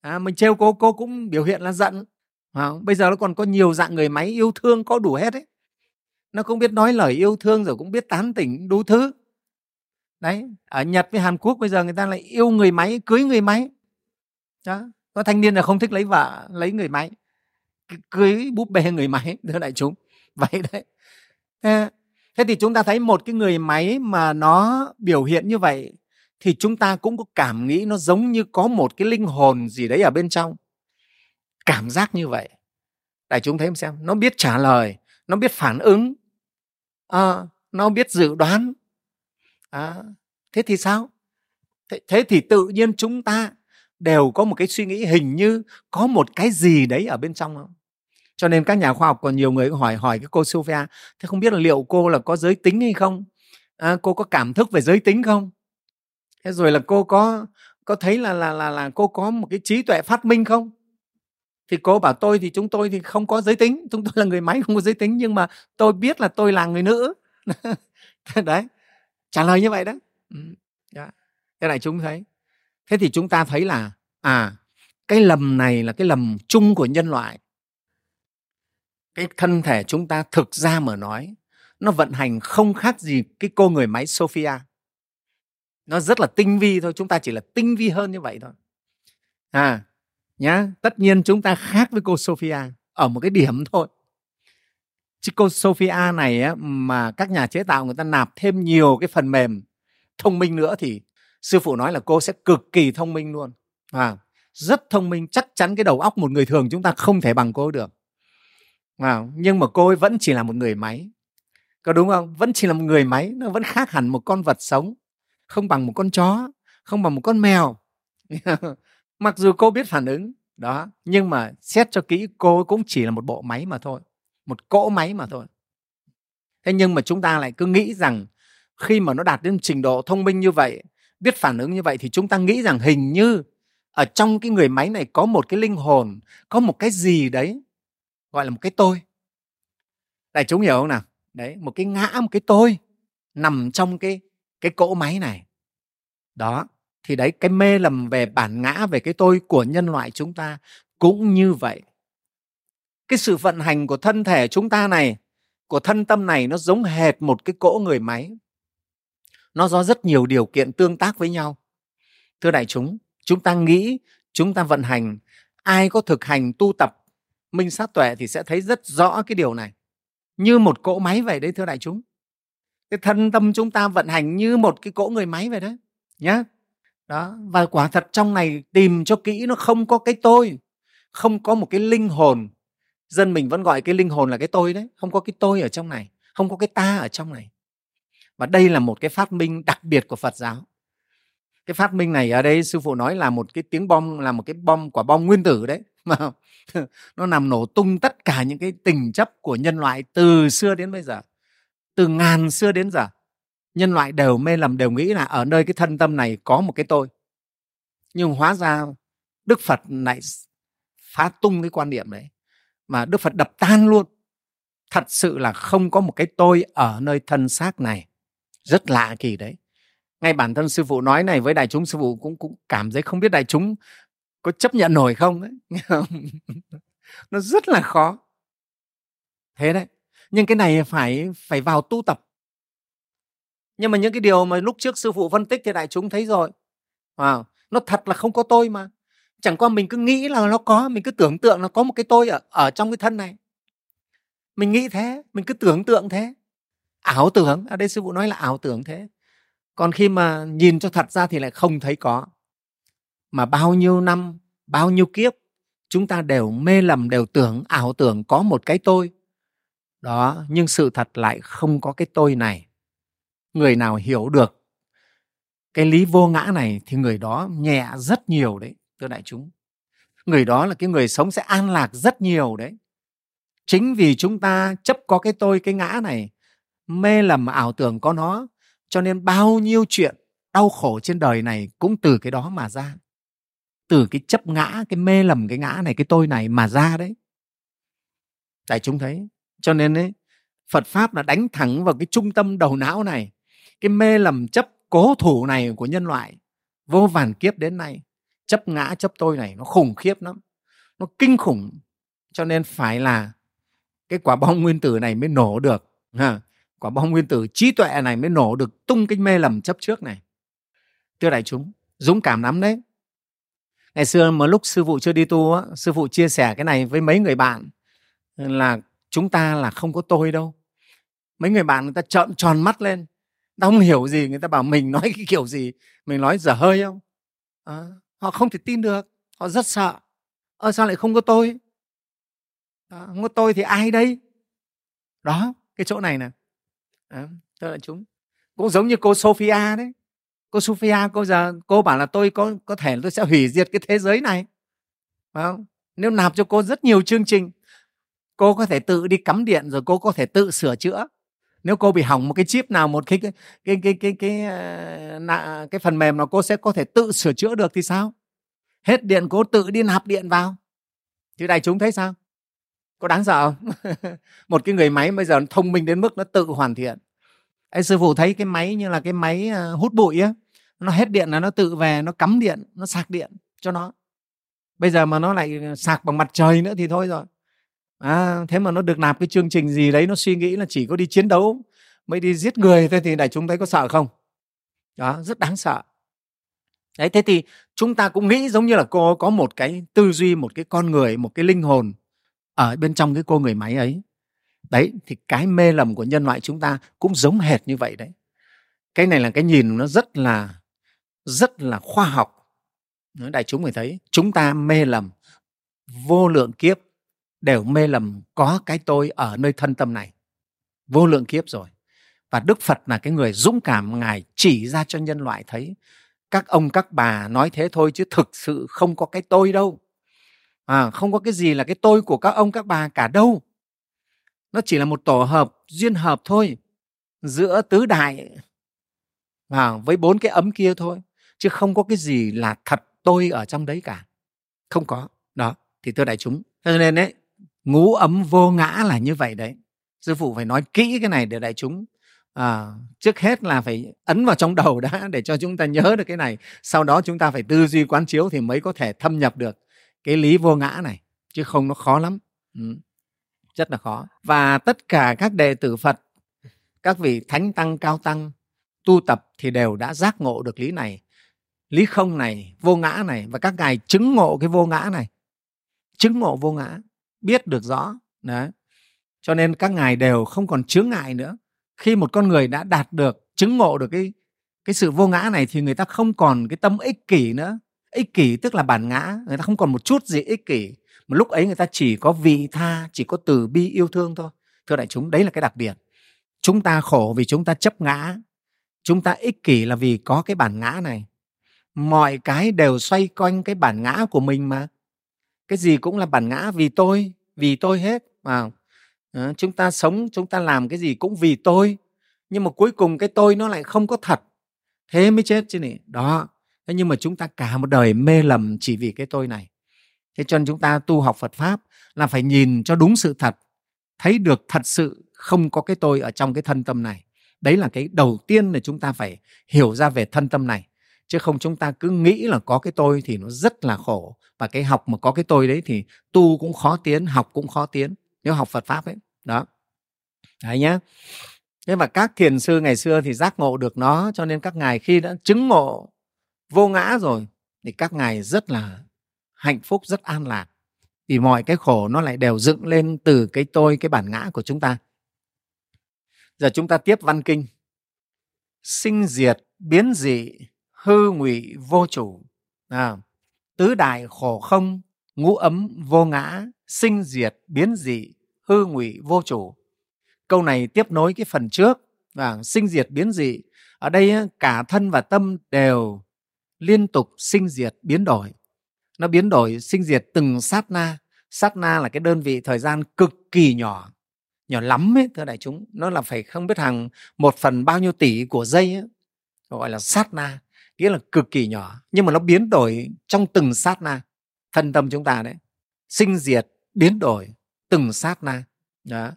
À, mình trêu cô cô cũng biểu hiện là giận. À, bây giờ nó còn có nhiều dạng người máy yêu thương có đủ hết ấy. Nó cũng biết nói lời yêu thương rồi cũng biết tán tỉnh đủ thứ. Đấy ở nhật với hàn quốc bây giờ người ta lại yêu người máy cưới người máy. Đó có thanh niên là không thích lấy vợ lấy người máy cưới búp bê người máy thưa đại chúng. Vậy đấy. Thế, thế thì chúng ta thấy một cái người máy mà nó biểu hiện như vậy thì chúng ta cũng có cảm nghĩ nó giống như có một cái linh hồn gì đấy ở bên trong. Cảm giác như vậy đại chúng thấy xem nó biết trả lời nó biết phản ứng à, nó biết dự đoán. À, thế thì sao? Thế, thế thì tự nhiên chúng ta đều có một cái suy nghĩ hình như có một cái gì đấy ở bên trong không? Cho nên các nhà khoa học còn nhiều người hỏi hỏi cái cô Sophia thế không biết là liệu cô là có giới tính hay không? À, cô có cảm thức về giới tính không? Thế rồi là cô có có thấy là là là là cô có một cái trí tuệ phát minh không? Thì cô bảo tôi thì chúng tôi thì không có giới tính, chúng tôi là người máy không có giới tính, nhưng mà tôi biết là tôi là người nữ. Đấy, trả lời như vậy ừ, đó. Thế này chúng thấy. Thế thì chúng ta thấy là à cái lầm này là cái lầm chung của nhân loại. Cái thân thể chúng ta thực ra mà nói, nó vận hành không khác gì cái cô người máy Sophia nó rất là tinh vi thôi chúng ta chỉ là tinh vi hơn như vậy thôi. À nhá tất nhiên chúng ta khác với cô Sophia ở một cái điểm thôi. Chứ cô Sophia này á, mà các nhà chế tạo người ta nạp thêm nhiều cái phần mềm thông minh nữa thì sư phụ nói là cô sẽ cực kỳ thông minh luôn. À, rất thông minh chắc chắn cái đầu óc một người thường chúng ta không thể bằng cô được. À, nhưng mà cô ấy vẫn chỉ là một người máy. Có đúng không? Vẫn chỉ là một người máy nó vẫn khác hẳn một con vật sống không bằng một con chó, không bằng một con mèo. Mặc dù cô biết phản ứng, đó, nhưng mà xét cho kỹ, cô cũng chỉ là một bộ máy mà thôi, một cỗ máy mà thôi. Thế nhưng mà chúng ta lại cứ nghĩ rằng khi mà nó đạt đến trình độ thông minh như vậy, biết phản ứng như vậy thì chúng ta nghĩ rằng hình như ở trong cái người máy này có một cái linh hồn, có một cái gì đấy, gọi là một cái tôi. Đại chúng hiểu không nào? Đấy, một cái ngã, một cái tôi nằm trong cái cái cỗ máy này. Đó, thì đấy, cái mê lầm về bản ngã về cái tôi của nhân loại chúng ta cũng như vậy. Cái sự vận hành của thân thể chúng ta này, của thân tâm này nó giống hệt một cái cỗ người máy. Nó do rất nhiều điều kiện tương tác với nhau. Thưa đại chúng chúng ta nghĩ, chúng ta vận hành, ai có thực hành tu tập minh sát tuệ thì sẽ thấy rất rõ cái điều này. Như một cỗ máy vậy đấy, thưa đại chúng cái thân tâm chúng ta vận hành như một cái cỗ người máy vậy đấy nhá. Đó, và quả thật trong này tìm cho kỹ nó không có cái tôi, không có một cái linh hồn. Dân mình vẫn gọi cái linh hồn là cái tôi đấy, không có cái tôi ở trong này, không có cái ta ở trong này. Và đây là một cái phát minh đặc biệt của phật giáo. Cái phát minh này ở đây sư phụ nói là một cái tiếng bom, là một cái bom quả bom nguyên tử đấy, mà nó nằm nổ tung tất cả những cái tình chấp của nhân loại từ xưa đến bây giờ từ ngàn xưa đến giờ, nhân loại đều mê lầm đều nghĩ là ở nơi cái thân tâm này có một cái tôi. Nhưng hóa ra đức phật lại phá tung cái quan niệm đấy, mà đức phật đập tan luôn. Thật sự là không có một cái tôi ở nơi thân xác này. Rất lạ kỳ đấy. Ngay bản thân sư phụ nói này với đại chúng, sư phụ cũng cũng cảm thấy không biết đại chúng có chấp nhận nổi không đấy nó rất là khó. Thế đấy nhưng cái này phải phải vào tu tập. Nhưng mà những cái điều mà lúc trước sư phụ phân tích thì đại chúng thấy rồi. Wow, nó thật là không có tôi mà. Chẳng qua mình cứ nghĩ là nó có mình cứ tưởng tượng là có một cái tôi ở ở trong cái thân này. Mình nghĩ thế mình cứ tưởng tượng thế. Ảo tưởng ở đây sư phụ nói là ảo tưởng thế. Còn khi mà nhìn cho thật ra thì lại không thấy có. Mà bao nhiêu năm bao nhiêu kiếp chúng ta đều mê lầm đều tưởng ảo tưởng có một cái tôi đó, nhưng sự thật lại không có cái tôi này. Người nào hiểu được cái lý vô ngã này thì người đó nhẹ rất nhiều đấy, thưa đại chúng. Người đó là cái người sống sẽ an lạc rất nhiều đấy. Chính vì chúng ta chấp có cái tôi, cái ngã này, mê lầm ảo tưởng có nó, cho nên bao nhiêu chuyện đau khổ trên đời này cũng từ cái đó mà ra. Từ cái chấp ngã, cái mê lầm cái ngã này, cái tôi này mà ra đấy. Đại chúng thấy cho nên ấy, phật pháp là đánh thẳng vào cái trung tâm đầu não này, cái mê lầm chấp cố thủ này của nhân loại. Vô vàn kiếp đến nay, chấp ngã, chấp tôi này nó khủng khiếp lắm, nó kinh khủng. Cho nên phải là cái quả bom nguyên tử này mới nổ được, ha. Quả bom nguyên tử trí tuệ này mới nổ được tung cái mê lầm chấp trước này. Thưa đại chúng, dũng cảm lắm đấy. Ngày xưa mà lúc sư phụ chưa đi tu á, sư phụ chia sẻ cái này với mấy người bạn là chúng ta là không có tôi đâu. Mấy người bạn người ta trợn tròn mắt lên. Ta không hiểu gì người ta bảo mình nói cái kiểu gì? Mình nói dở hơi không? À, họ không thể tin được. Họ rất sợ. Ờ sao lại không có tôi? À, không có tôi thì ai đây? Đó cái chỗ này nè. À, tức là chúng. Cũng giống như cô Sophia đấy. Cô Sophia cô giờ cô bảo là tôi có có thể tôi sẽ hủy diệt cái thế giới này. Phải không? Nếu nạp cho cô rất nhiều chương trình cô có thể tự đi cắm điện rồi cô có thể tự sửa chữa. Nếu cô bị hỏng một cái chip nào một cái cái cái cái cái cái, ờ, cái, cái phần mềm nào cô sẽ có thể tự sửa chữa được thì sao? Hết điện cô tự đi nạp điện vào. Thì đại chúng thấy sao? Có đáng sợ không? Một cái người máy bây giờ thông minh đến mức nó tự hoàn thiện. Ê, sư phụ thấy cái máy như là cái máy ờ, hút bụi á nó hết điện là nó tự về nó cắm điện nó sạc điện cho nó. Bây giờ mà nó lại sạc bằng mặt trời nữa thì thôi rồi à, thế mà nó được nạp cái chương trình gì đấy nó suy nghĩ là chỉ có đi chiến đấu mới đi giết người thôi thì đại chúng thấy có sợ không? Đó rất đáng sợ. Đấy thế thì chúng ta cũng nghĩ giống như là cô có một cái tư duy một cái con người một cái linh hồn ở bên trong cái cô người máy ấy. Đấy thì cái mê lầm của nhân loại chúng ta cũng giống hệt như vậy đấy. Cái này là cái nhìn nó rất là rất là khoa học. Đại chúng phải thấy chúng ta mê lầm vô lượng kiếp đều mê lầm có cái tôi ở nơi thân tâm này. Vô lượng kiếp rồi. Và đức phật là cái người dũng cảm ngài chỉ ra cho nhân loại thấy các ông các bà nói thế thôi chứ thực sự không có cái tôi đâu. À, không có cái gì là cái tôi của các ông các bà cả đâu. Nó chỉ là một tổ hợp duyên hợp thôi giữa tứ đại và với bốn cái ấm kia thôi chứ không có cái gì là thật tôi ở trong đấy cả. Không có. Đó thì thưa đại chúng. Cho nên đấy ngũ ấm vô ngã là như vậy đấy. Sư phụ phải nói kỹ cái này để đại chúng à, trước hết là phải ấn vào trong đầu đã để cho chúng ta nhớ được cái này. Sau đó chúng ta phải tư duy quán chiếu thì mới có thể thâm nhập được cái lý vô ngã này chứ không nó khó lắm. Ừ. rất là khó. Và tất cả các đệ tử phật các vị thánh tăng cao tăng tu tập thì đều đã giác ngộ được lý này. Lý không này vô ngã này và các ngài chứng ngộ cái vô ngã này. Chứng ngộ vô ngã biết được rõ. Đấy. Cho nên các ngài đều không còn chướng ngại nữa. Khi một con người đã đạt được, chứng ngộ được cái cái sự vô ngã này thì người ta không còn cái tâm ích kỷ nữa. Ích kỷ tức là bản ngã, người ta không còn một chút gì ích kỷ. Mà lúc ấy người ta chỉ có vị tha, chỉ có từ bi yêu thương thôi. Thưa đại chúng, đấy là cái đặc biệt chúng ta khổ vì chúng ta chấp ngã. Chúng ta ích kỷ là vì có cái bản ngã này. Mọi cái đều xoay quanh cái bản ngã của mình mà cái gì cũng là bản ngã vì tôi vì tôi hết mà à, chúng ta sống chúng ta làm cái gì cũng vì tôi. Nhưng mà cuối cùng cái tôi nó lại không có thật. Thế mới chết chứ này đó. Thế nhưng mà chúng ta cả một đời mê lầm chỉ vì cái tôi này. Thế cho nên chúng ta tu học phật pháp là phải nhìn cho đúng sự thật thấy được thật sự không có cái tôi ở trong cái thân tâm này. Đấy là cái đầu tiên là chúng ta phải hiểu ra về thân tâm này chứ không chúng ta cứ nghĩ là có cái tôi thì nó rất là khổ. Và cái học mà có cái tôi đấy thì tu cũng khó tiến, học cũng khó tiến. Nếu học phật pháp ấy, đó. Đấy nhá. Thế và các thiền sư ngày xưa thì giác ngộ được nó, cho nên các ngài khi đã chứng ngộ vô ngã rồi, thì các ngài rất là hạnh phúc, rất an lạc. Vì mọi cái khổ nó lại đều dựng lên từ cái tôi, cái bản ngã của chúng ta. Giờ chúng ta tiếp văn kinh. Sinh diệt, biến dị hư ngụy vô chủ. À, tứ đại khổ không ngũ ấm vô ngã sinh diệt biến dị hư ngụy vô chủ. Câu này tiếp nối cái phần trước và sinh diệt biến dị. Ở đây cả thân và tâm đều liên tục sinh diệt biến đổi. Nó biến đổi sinh diệt từng sát na. Sát na là cái đơn vị thời gian cực kỳ nhỏ nhỏ lắm ấy thưa đại chúng. Nó là phải không biết hàng một phần bao nhiêu tỷ của giây ấy, gọi là sát na nghĩa là cực kỳ nhỏ nhưng mà nó biến đổi trong từng sát na. Thân tâm chúng ta đấy sinh diệt biến đổi từng sát na. Đó.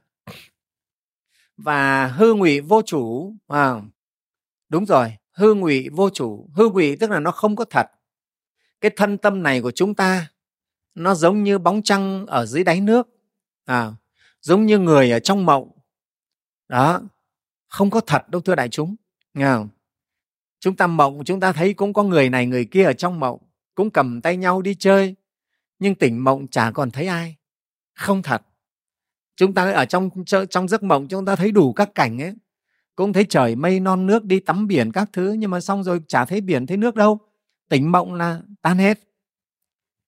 Và hư ngụy vô chủ à, đúng rồi hư ngụy vô chủ. Hư ngụy tức là nó không có thật. Cái thân tâm này của chúng ta nó giống như bóng trăng ở dưới đáy nước à, giống như người ở trong mộng. Đó không có thật đâu thưa đại chúng nghe không? Chúng ta mộng, chúng ta thấy cũng có người này, người kia ở trong mộng, cũng cầm tay nhau đi chơi. Nhưng tỉnh mộng chả còn thấy ai. Không thật. Chúng ta ở trong trong giấc mộng chúng ta thấy đủ các cảnh ấy. Cũng thấy trời mây non nước đi tắm biển các thứ, nhưng mà xong rồi chả thấy biển, thấy nước đâu. Tỉnh mộng là tan hết.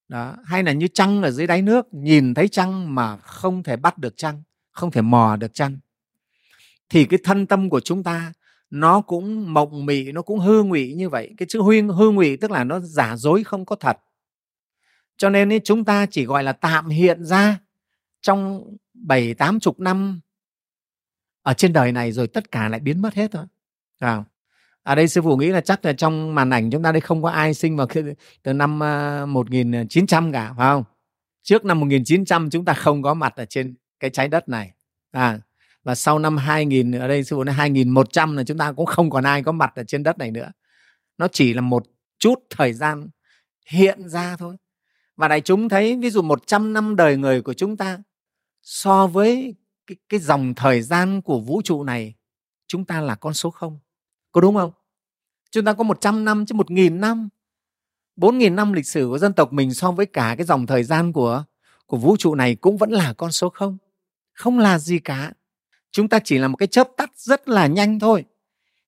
Đó, hay là như trăng ở dưới đáy nước, nhìn thấy trăng mà không thể bắt được trăng, không thể mò được trăng. Thì cái thân tâm của chúng ta nó cũng mộng mị nó cũng hư ngụy như vậy. Cái chữ huyên hư ngụy tức là nó giả dối không có thật. Cho nên ấy, chúng ta chỉ gọi là tạm hiện ra trong bảy tám chục năm ở trên đời này rồi tất cả lại biến mất hết thôi. À, ở đây sư phụ nghĩ là chắc là trong màn ảnh chúng ta đây không có ai sinh vào từ năm à, 1900 cả phải không? Trước năm 1900 chúng ta không có mặt ở trên cái trái đất này. À, và sau năm 2000 ở đây sư phụ nói 2100 là chúng ta cũng không còn ai có mặt ở trên đất này nữa. Nó chỉ là một chút thời gian hiện ra thôi. Và đại chúng thấy ví dụ 100 năm đời người của chúng ta so với cái, cái dòng thời gian của vũ trụ này chúng ta là con số không. Có đúng không? Chúng ta có 100 năm chứ 1.000 năm. 4.000 năm lịch sử của dân tộc mình so với cả cái dòng thời gian của của vũ trụ này cũng vẫn là con số không. Không là gì cả chúng ta chỉ là một cái chớp tắt rất là nhanh thôi.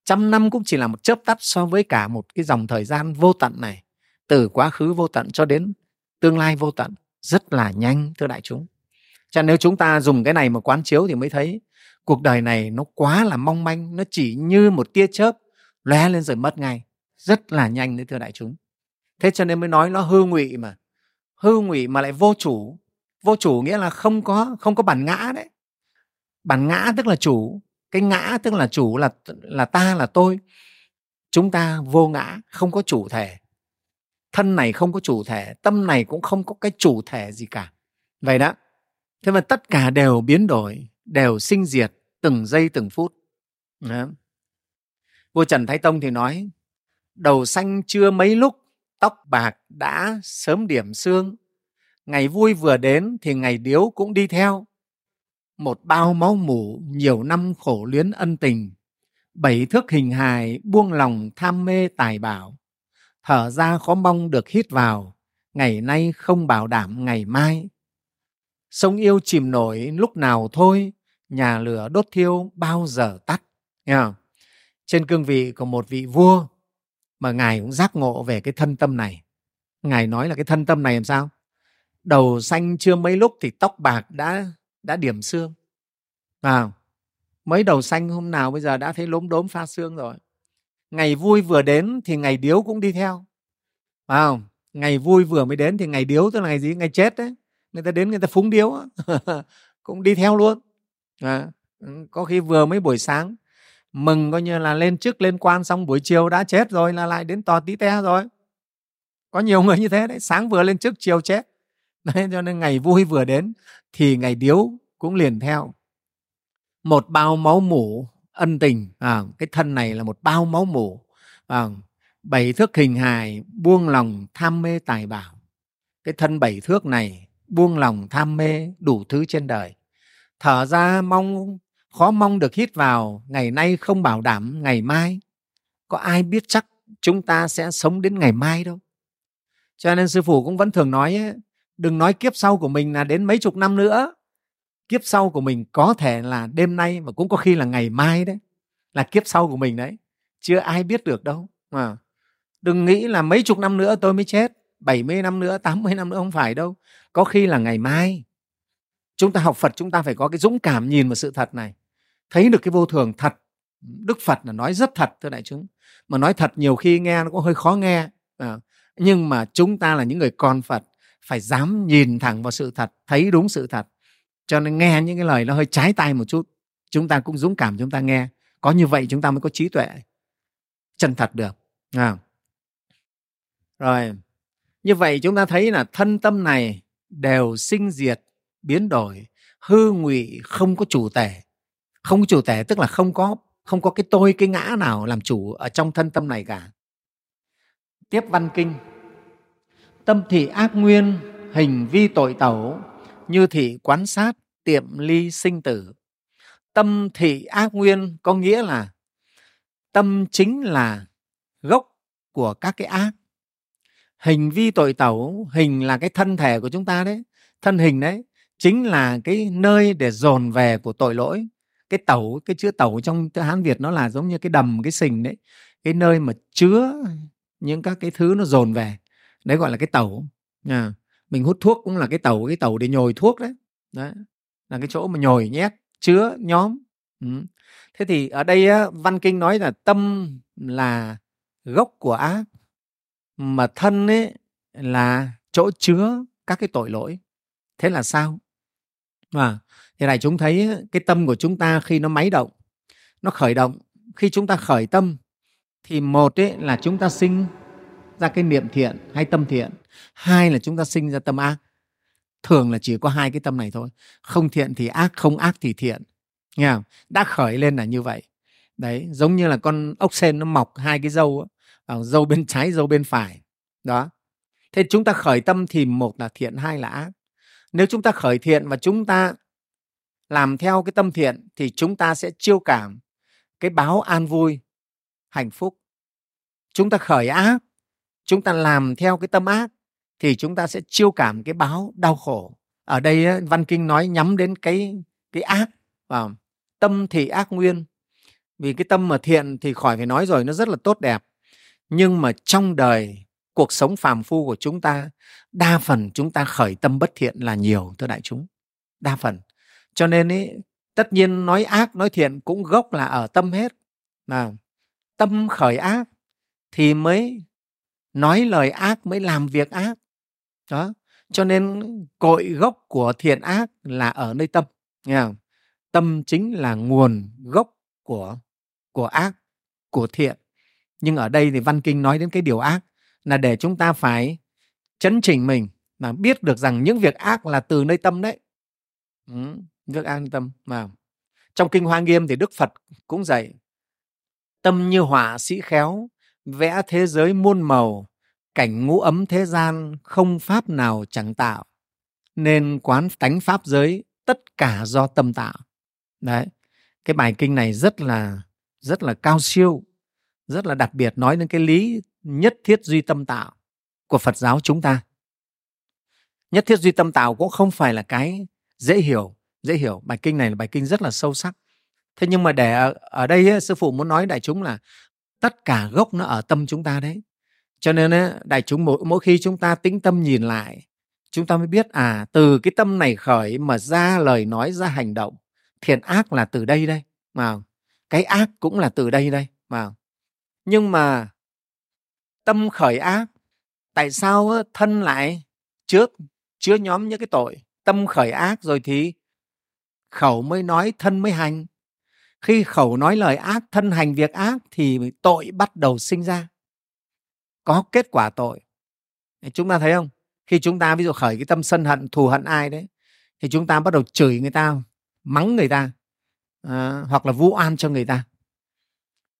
Trăm năm cũng chỉ là một chớp tắt so với cả một cái dòng thời gian vô tận này. Từ quá khứ vô tận cho đến tương lai vô tận, rất là nhanh, thưa đại chúng. Cho nếu chúng ta dùng cái này mà quán chiếu thì mới thấy cuộc đời này nó quá là mong manh, nó chỉ như một tia chớp lóe lên rồi mất ngay. Rất là nhanh đấy, thưa đại chúng. Thế cho nên mới nói nó hư ngụy mà. Hư ngụy mà lại vô chủ. Vô chủ nghĩa là không có không có bản ngã đấy bản ngã tức là chủ, cái ngã tức là chủ là là ta là tôi. Chúng ta vô ngã, không có chủ thể. Thân này không có chủ thể, tâm này cũng không có cái chủ thể gì cả. Vậy đó. Thế mà tất cả đều biến đổi, đều sinh diệt từng giây từng phút. Đó. vua trần thái tông thì nói, đầu xanh chưa mấy lúc, tóc bạc đã sớm điểm xương. Ngày vui vừa đến thì ngày điếu cũng đi theo một bao máu mủ, nhiều năm khổ luyến ân tình. Bảy thước hình hài, buông lòng tham mê tài bảo. Thở ra khó mong được hít vào, ngày nay không bảo đảm ngày mai. Sông yêu chìm nổi, lúc nào thôi, nhà lửa đốt thiêu bao giờ tắt. Nghe không? trên cương vị của một vị vua, mà ngài cũng giác ngộ về cái thân tâm này. Ngài nói là cái thân tâm này làm sao? Đầu xanh chưa mấy lúc thì tóc bạc đã đã điểm xương. À, mấy đầu xanh hôm nào bây giờ đã thấy lốm đốm pha xương rồi. Ngày vui vừa đến thì ngày điếu cũng đi theo. À, ngày vui vừa mới đến thì ngày điếu tức là ngày gì? Ngày chết đấy. Người ta đến người ta phúng điếu cũng đi theo luôn. À, có khi vừa mới buổi sáng mừng coi như là lên chức lên quan xong buổi chiều đã chết rồi là lại đến tò tí te rồi. Có nhiều người như thế đấy. Sáng vừa lên chức chiều chết. đấy cho nên ngày vui vừa đến thì ngày điếu cũng liền theo. Một bao máu mủ ân tình. À, cái thân này là một bao máu mủ. À, bảy thước hình hài buông lòng tham mê tài bảo. Cái thân bảy thước này buông lòng tham mê đủ thứ trên đời. Thở ra mong khó mong được hít vào ngày nay không bảo đảm ngày mai. Có ai biết chắc chúng ta sẽ sống đến ngày mai đâu? Cho nên sư phụ cũng vẫn thường nói đừng nói kiếp sau của mình là đến mấy chục năm nữa. Kiếp sau của mình có thể là đêm nay và cũng có khi là ngày mai đấy. Là kiếp sau của mình đấy. Chưa ai biết được đâu. Mà đừng nghĩ là mấy chục năm nữa tôi mới chết 70 năm nữa 80 năm nữa không phải đâu. Có khi là ngày mai. Chúng ta học Phật chúng ta phải có cái dũng cảm nhìn vào sự thật này. Thấy được cái vô thường thật. Đức Phật là nói rất thật thưa đại chúng. Mà nói thật nhiều khi nghe nó cũng hơi khó nghe. À, nhưng mà chúng ta là những người con Phật phải dám nhìn thẳng vào sự thật, thấy đúng sự thật. Cho nên nghe những cái lời nó hơi trái tay một chút, chúng ta cũng dũng cảm chúng ta nghe. Có như vậy chúng ta mới có trí tuệ chân thật được à. rồi, như vậy chúng ta thấy là thân tâm này đều sinh diệt, biến đổi, hư ngụy, không có chủ tể. Không có chủ tể tức là không có không có cái tôi, cái ngã nào làm chủ ở trong thân tâm này cả. Tiếp văn kinh tâm thị ác nguyên, hình vi tội tẩu, như thị quán sát, tiệm ly sinh tử. Tâm thị ác nguyên có nghĩa là tâm chính là gốc của các cái ác. Hình vi tội tẩu, hình là cái thân thể của chúng ta đấy. Thân hình đấy chính là cái nơi để dồn về của tội lỗi. Cái tẩu, cái chữ tẩu trong hán việt nó là giống như cái đầm, cái sình đấy. Cái nơi mà chứa những các cái thứ nó dồn về đấy gọi là cái tẩu à, mình hút thuốc cũng là cái tẩu cái tẩu để nhồi thuốc đấy. Đấy là cái chỗ mà nhồi nhét chứa nhóm. Ừ. thế thì ở đây á, văn kinh nói là tâm là gốc của ác mà thân ấy là chỗ chứa các cái tội lỗi. Thế là sao? Mà thì này chúng thấy cái tâm của chúng ta khi nó máy động nó khởi động khi chúng ta khởi tâm thì một ấy là chúng ta sinh ra cái niệm thiện hay tâm thiện. Hai là chúng ta sinh ra tâm ác. Thường là chỉ có hai cái tâm này thôi. Không thiện thì ác, không ác thì thiện. Nghe không? đã khởi lên là như vậy. Đấy, giống như là con ốc sen nó mọc hai cái dâu dâu ờ, bên trái dâu bên phải. Đó. Thế chúng ta khởi tâm thì một là thiện, hai là ác. Nếu chúng ta khởi thiện và chúng ta làm theo cái tâm thiện thì chúng ta sẽ chiêu cảm cái báo an vui, hạnh phúc. Chúng ta khởi ác chúng ta làm theo cái tâm ác thì chúng ta sẽ chiêu cảm cái báo đau khổ. Ở đây văn kinh nói nhắm đến cái cái ác và tâm thì ác nguyên. Vì cái tâm mà thiện thì khỏi phải nói rồi nó rất là tốt đẹp. Nhưng mà trong đời cuộc sống phàm phu của chúng ta đa phần chúng ta khởi tâm bất thiện là nhiều thưa đại chúng. Đa phần. Cho nên ý, tất nhiên nói ác nói thiện cũng gốc là ở tâm hết. Nào tâm khởi ác thì mới nói lời ác mới làm việc ác. Đó cho nên cội gốc của thiện ác là ở nơi tâm nghe không? tâm chính là nguồn gốc của của ác của thiện. Nhưng ở đây thì văn kinh nói đến cái điều ác là để chúng ta phải chấn chỉnh mình mà biết được rằng những việc ác là từ nơi tâm đấy. Ừ, việc ác tâm mà trong kinh hoa nghiêm thì đức phật cũng dạy tâm như họa sĩ khéo vẽ thế giới muôn màu cảnh ngũ ấm thế gian không pháp nào chẳng tạo nên quán tánh pháp giới tất cả do tâm tạo đấy cái bài kinh này rất là rất là cao siêu rất là đặc biệt nói đến cái lý nhất thiết duy tâm tạo của Phật giáo chúng ta. Nhất thiết duy tâm tạo cũng không phải là cái dễ hiểu, dễ hiểu. Bài kinh này là bài kinh rất là sâu sắc. Thế nhưng mà để ở, ở đây ấy, sư phụ muốn nói đại chúng là tất cả gốc nó ở tâm chúng ta đấy. Cho nên đại chúng mỗi, mỗi khi chúng ta tĩnh tâm nhìn lại, chúng ta mới biết à từ cái tâm này khởi mà ra lời nói ra hành động, thiện ác là từ đây đây mà cái ác cũng là từ đây đây mà nhưng mà tâm khởi ác tại sao thân lại trước chứa nhóm những cái tội tâm khởi ác rồi thì khẩu mới nói thân mới hành? Khi khẩu nói lời ác thân hành việc ác thì tội bắt đầu sinh ra. Có kết quả tội. Chúng ta thấy không? Khi chúng ta ví dụ khởi cái tâm sân hận thù hận ai đấy thì chúng ta bắt đầu chửi người ta mắng người ta à, hoặc là vu oan cho người ta.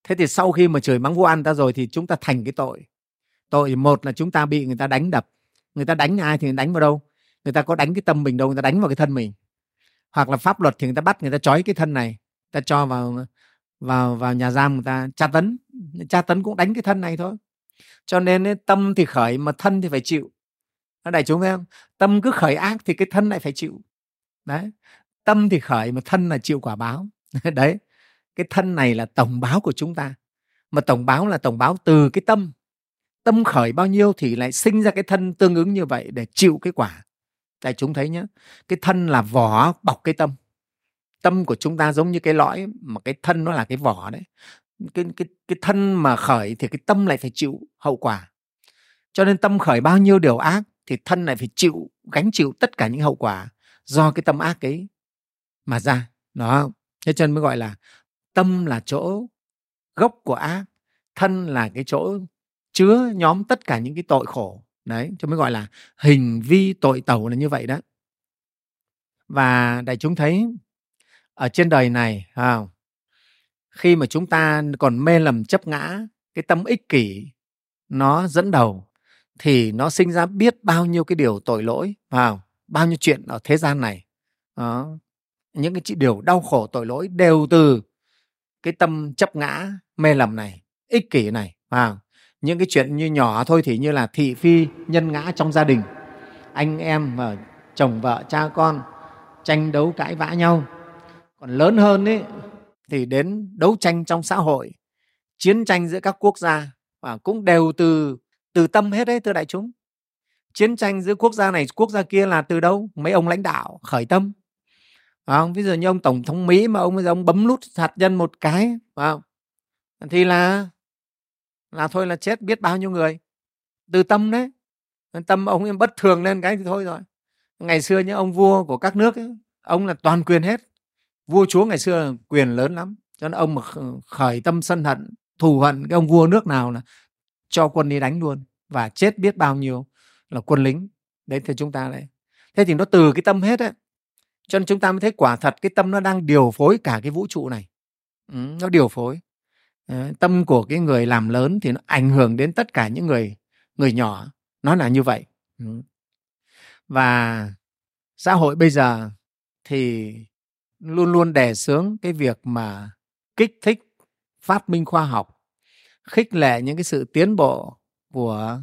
Thế thì sau khi mà chửi mắng vu oan ta rồi thì chúng ta thành cái tội. Tội một là chúng ta bị người ta đánh đập. Người ta đánh ai thì đánh vào đâu? Người ta có đánh cái tâm mình đâu người ta đánh vào cái thân mình. Hoặc là pháp luật thì người ta bắt người ta trói cái thân này ta cho vào vào vào nhà giam người ta. Tra tấn tra tấn cũng đánh cái thân này thôi. Cho nên ấy, tâm thì khởi mà thân thì phải chịu. Đại chúng thấy không? Tâm cứ khởi ác thì cái thân lại phải chịu. Đấy. Tâm thì khởi mà thân là chịu quả báo. Đấy. Cái thân này là tổng báo của chúng ta. Mà tổng báo là tổng báo từ cái tâm. Tâm khởi bao nhiêu thì lại sinh ra cái thân tương ứng như vậy để chịu cái quả. Đại chúng thấy nhé cái thân là vỏ bọc cái tâm tâm của chúng ta giống như cái lõi, mà cái thân nó là cái vỏ đấy. Cái cái cái thân mà khởi thì cái tâm lại phải chịu hậu quả. Cho nên tâm khởi bao nhiêu điều ác thì thân lại phải chịu, gánh chịu tất cả những hậu quả do cái tâm ác ấy mà ra. Đó. Thế cho nên mới gọi là tâm là chỗ gốc của ác, thân là cái chỗ chứa nhóm tất cả những cái tội khổ. Đấy, cho mới gọi là hình vi tội tẩu là như vậy đó. Và đại chúng thấy ở trên đời này à, khi mà chúng ta còn mê lầm chấp ngã cái tâm ích kỷ nó dẫn đầu thì nó sinh ra biết bao nhiêu cái điều tội lỗi vào bao nhiêu chuyện ở thế gian này. À, những cái điều đau khổ tội lỗi đều từ cái tâm chấp ngã mê lầm này ích kỷ này à, những cái chuyện như nhỏ thôi thì như là thị phi nhân ngã trong gia đình. Anh em và chồng vợ cha con tranh đấu cãi vã nhau còn lớn hơn ấy thì đến đấu tranh trong xã hội chiến tranh giữa các quốc gia và cũng đều từ từ tâm hết đấy thưa đại chúng. Chiến tranh giữa quốc gia này quốc gia kia là từ đâu? Mấy ông lãnh đạo khởi tâm. Phải không? Ví dụ như ông tổng thống mỹ mà ông ông bấm nút hạt nhân một cái phải không? Thì là là thôi là chết biết bao nhiêu người. Từ tâm đấy. Tâm ông em bất thường lên cái thì thôi rồi. Ngày xưa những ông vua của các nước ấy, ông là toàn quyền hết vua chúa ngày xưa quyền lớn lắm cho nên ông mà khởi tâm sân hận thù hận cái ông vua nước nào là cho quân đi đánh luôn và chết biết bao nhiêu là quân lính đấy thì chúng ta đấy thế thì nó từ cái tâm hết đấy cho nên chúng ta mới thấy quả thật cái tâm nó đang điều phối cả cái vũ trụ này. Ừ, nó điều phối. Ờ, tâm của cái người làm lớn thì nó ảnh hưởng đến tất cả những người người nhỏ nó là như vậy. Ừ. và xã hội bây giờ thì luôn luôn đề xướng cái việc mà kích thích phát minh khoa học, khích lệ những cái sự tiến bộ của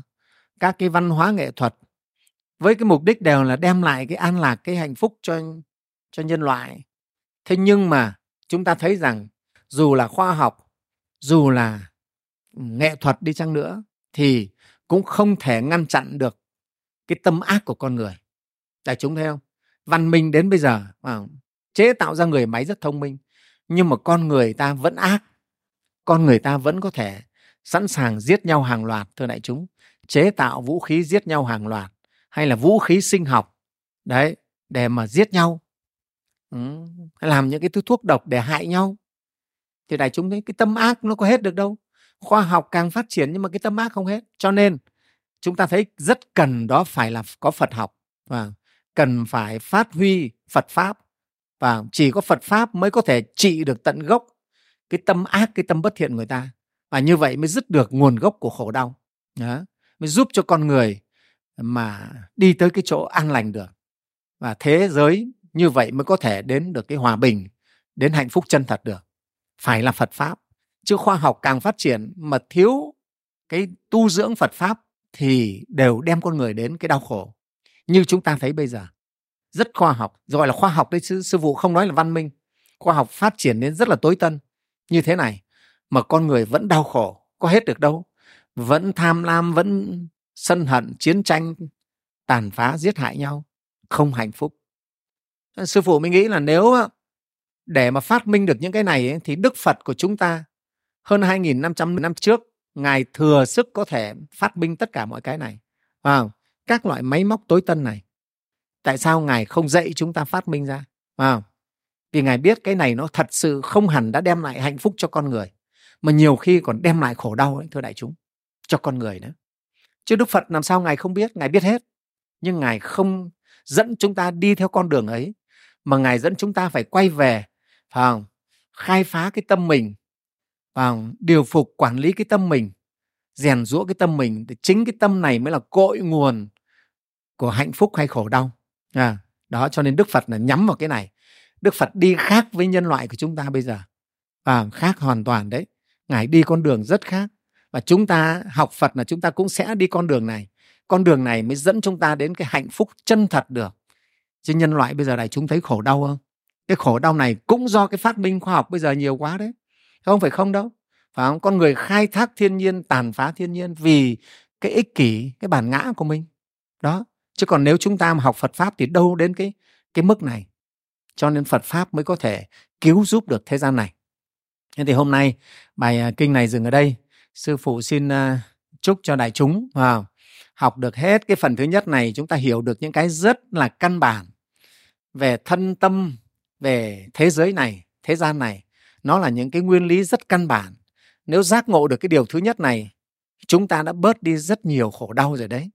các cái văn hóa nghệ thuật, với cái mục đích đều là đem lại cái an lạc, cái hạnh phúc cho cho nhân loại. Thế nhưng mà chúng ta thấy rằng dù là khoa học, dù là nghệ thuật đi chăng nữa thì cũng không thể ngăn chặn được cái tâm ác của con người. Đại chúng thấy không? Văn minh đến bây giờ chế tạo ra người máy rất thông minh. Nhưng mà con người ta vẫn ác. Con người ta vẫn có thể sẵn sàng giết nhau hàng loạt thưa đại chúng. Chế tạo vũ khí giết nhau hàng loạt hay là vũ khí sinh học. Đấy để mà giết nhau. Ừ, làm những cái thứ thuốc độc để hại nhau. Thì đại chúng thấy cái tâm ác nó có hết được đâu. Khoa học càng phát triển nhưng mà cái tâm ác không hết. Cho nên chúng ta thấy rất cần đó phải là có phật học. Và cần phải phát huy phật pháp và chỉ có phật pháp mới có thể trị được tận gốc cái tâm ác, cái tâm bất thiện người ta. Và như vậy mới dứt được nguồn gốc của khổ đau. Đó. mới giúp cho con người mà đi tới cái chỗ an lành được. Và thế giới như vậy mới có thể đến được cái hòa bình, đến hạnh phúc chân thật được. Phải là phật pháp. Chứ khoa học càng phát triển mà thiếu cái tu dưỡng phật pháp thì đều đem con người đến cái đau khổ. Như chúng ta thấy bây giờ rất khoa học gọi là khoa học đấy sư, sư phụ không nói là văn minh. Khoa học phát triển đến rất là tối tân. Như thế này mà con người vẫn đau khổ có hết được đâu. Vẫn tham lam vẫn sân hận chiến tranh tàn phá giết hại nhau. Không hạnh phúc. Ờ, sư phụ mới nghĩ là nếu để mà phát minh được những cái này ấy, thì Đức Phật của chúng ta hơn 2.500 năm trước Ngài thừa sức có thể phát minh tất cả mọi cái này. À, các loại máy móc tối tân này. Tại sao Ngài không dạy chúng ta phát minh ra? À, vì Ngài biết cái này nó thật sự không hẳn đã đem lại hạnh phúc cho con người. Mà nhiều khi còn đem lại khổ đau ấy, thưa đại chúng. Cho con người nữa. Chứ Đức Phật làm sao Ngài không biết? Ngài biết hết. Nhưng Ngài không dẫn chúng ta đi theo con đường ấy. Mà Ngài dẫn chúng ta phải quay về phải không? khai phá cái tâm mình và điều phục quản lý cái tâm mình rèn rũa cái tâm mình thì chính cái tâm này mới là cội nguồn của hạnh phúc hay khổ đau à, đó cho nên đức phật là nhắm vào cái này. Đức phật đi khác với nhân loại của chúng ta bây giờ. À, khác hoàn toàn đấy. Ngài đi con đường rất khác. Và chúng ta học phật là chúng ta cũng sẽ đi con đường này. Con đường này mới dẫn chúng ta đến cái hạnh phúc chân thật được. Chứ nhân loại bây giờ này chúng thấy khổ đau không? Cái khổ đau này cũng do cái phát minh khoa học bây giờ nhiều quá đấy. Không phải không đâu. Phải không? Con người khai thác thiên nhiên tàn phá thiên nhiên vì cái ích kỷ cái bản ngã của mình. Đó chứ còn nếu chúng ta mà học Phật pháp thì đâu đến cái cái mức này. Cho nên Phật pháp mới có thể cứu giúp được thế gian này. Thế thì hôm nay bài à, kinh này dừng ở đây. Sư phụ xin à, chúc cho đại chúng vào học được hết cái phần thứ nhất này, chúng ta hiểu được những cái rất là căn bản về thân tâm, về thế giới này, thế gian này. Nó là những cái nguyên lý rất căn bản. Nếu giác ngộ được cái điều thứ nhất này, chúng ta đã bớt đi rất nhiều khổ đau rồi đấy.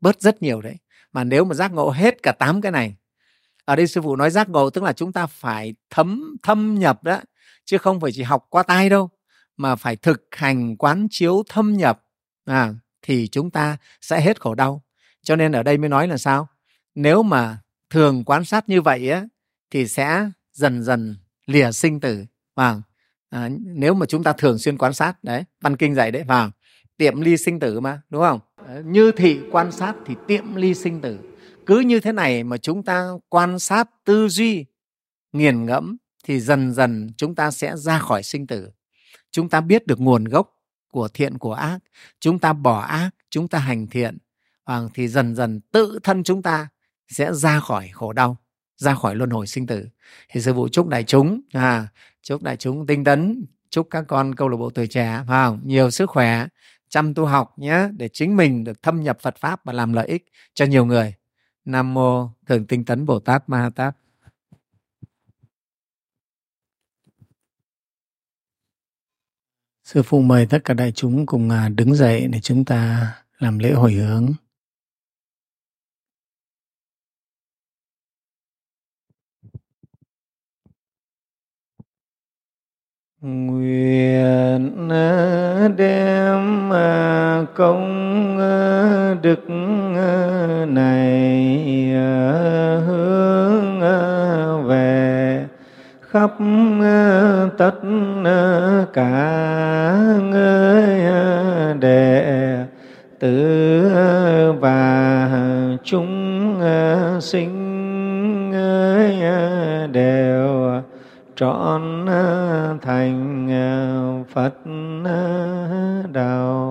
Bớt rất nhiều đấy mà nếu mà giác ngộ hết cả tám cái này ở đây sư phụ nói giác ngộ tức là chúng ta phải thấm thâm nhập đó chứ không phải chỉ học qua tai đâu mà phải thực hành quán chiếu thâm nhập à, thì chúng ta sẽ hết khổ đau. Cho nên ở đây mới nói là sao? Nếu mà thường quan sát như vậy á thì sẽ dần dần lìa sinh tử vâng à, nếu mà chúng ta thường xuyên quan sát đấy văn kinh dạy đấy vâng tiệm ly sinh tử mà đúng không? Như thị quan sát thì tiệm ly sinh tử. Cứ như thế này mà chúng ta quan sát tư duy nghiền ngẫm thì dần dần chúng ta sẽ ra khỏi sinh tử. Chúng ta biết được nguồn gốc của thiện của ác. Chúng ta bỏ ác chúng ta hành thiện à, thì dần dần tự thân chúng ta sẽ ra khỏi khổ đau ra khỏi luân hồi sinh tử. Thì sư phụ chúc đại chúng à, chúc đại chúng tinh tấn chúc các con câu lạc bộ tuổi trẻ vào nhiều sức khỏe chăm tu học nhé, để chính mình được thâm nhập Phật pháp và làm lợi ích cho nhiều người Nam mô Thường Tinh Tấn Bồ Tát Ma Ha Tát Sư phụ mời tất cả đại chúng cùng à, đứng dậy để chúng ta làm lễ hồi hướng. Nguyện ờ, đem ờ, công ờ, đức này hướng về khắp tất cả người đệ tử và chúng sinh đều trọn à, thành à, Phật à, đạo.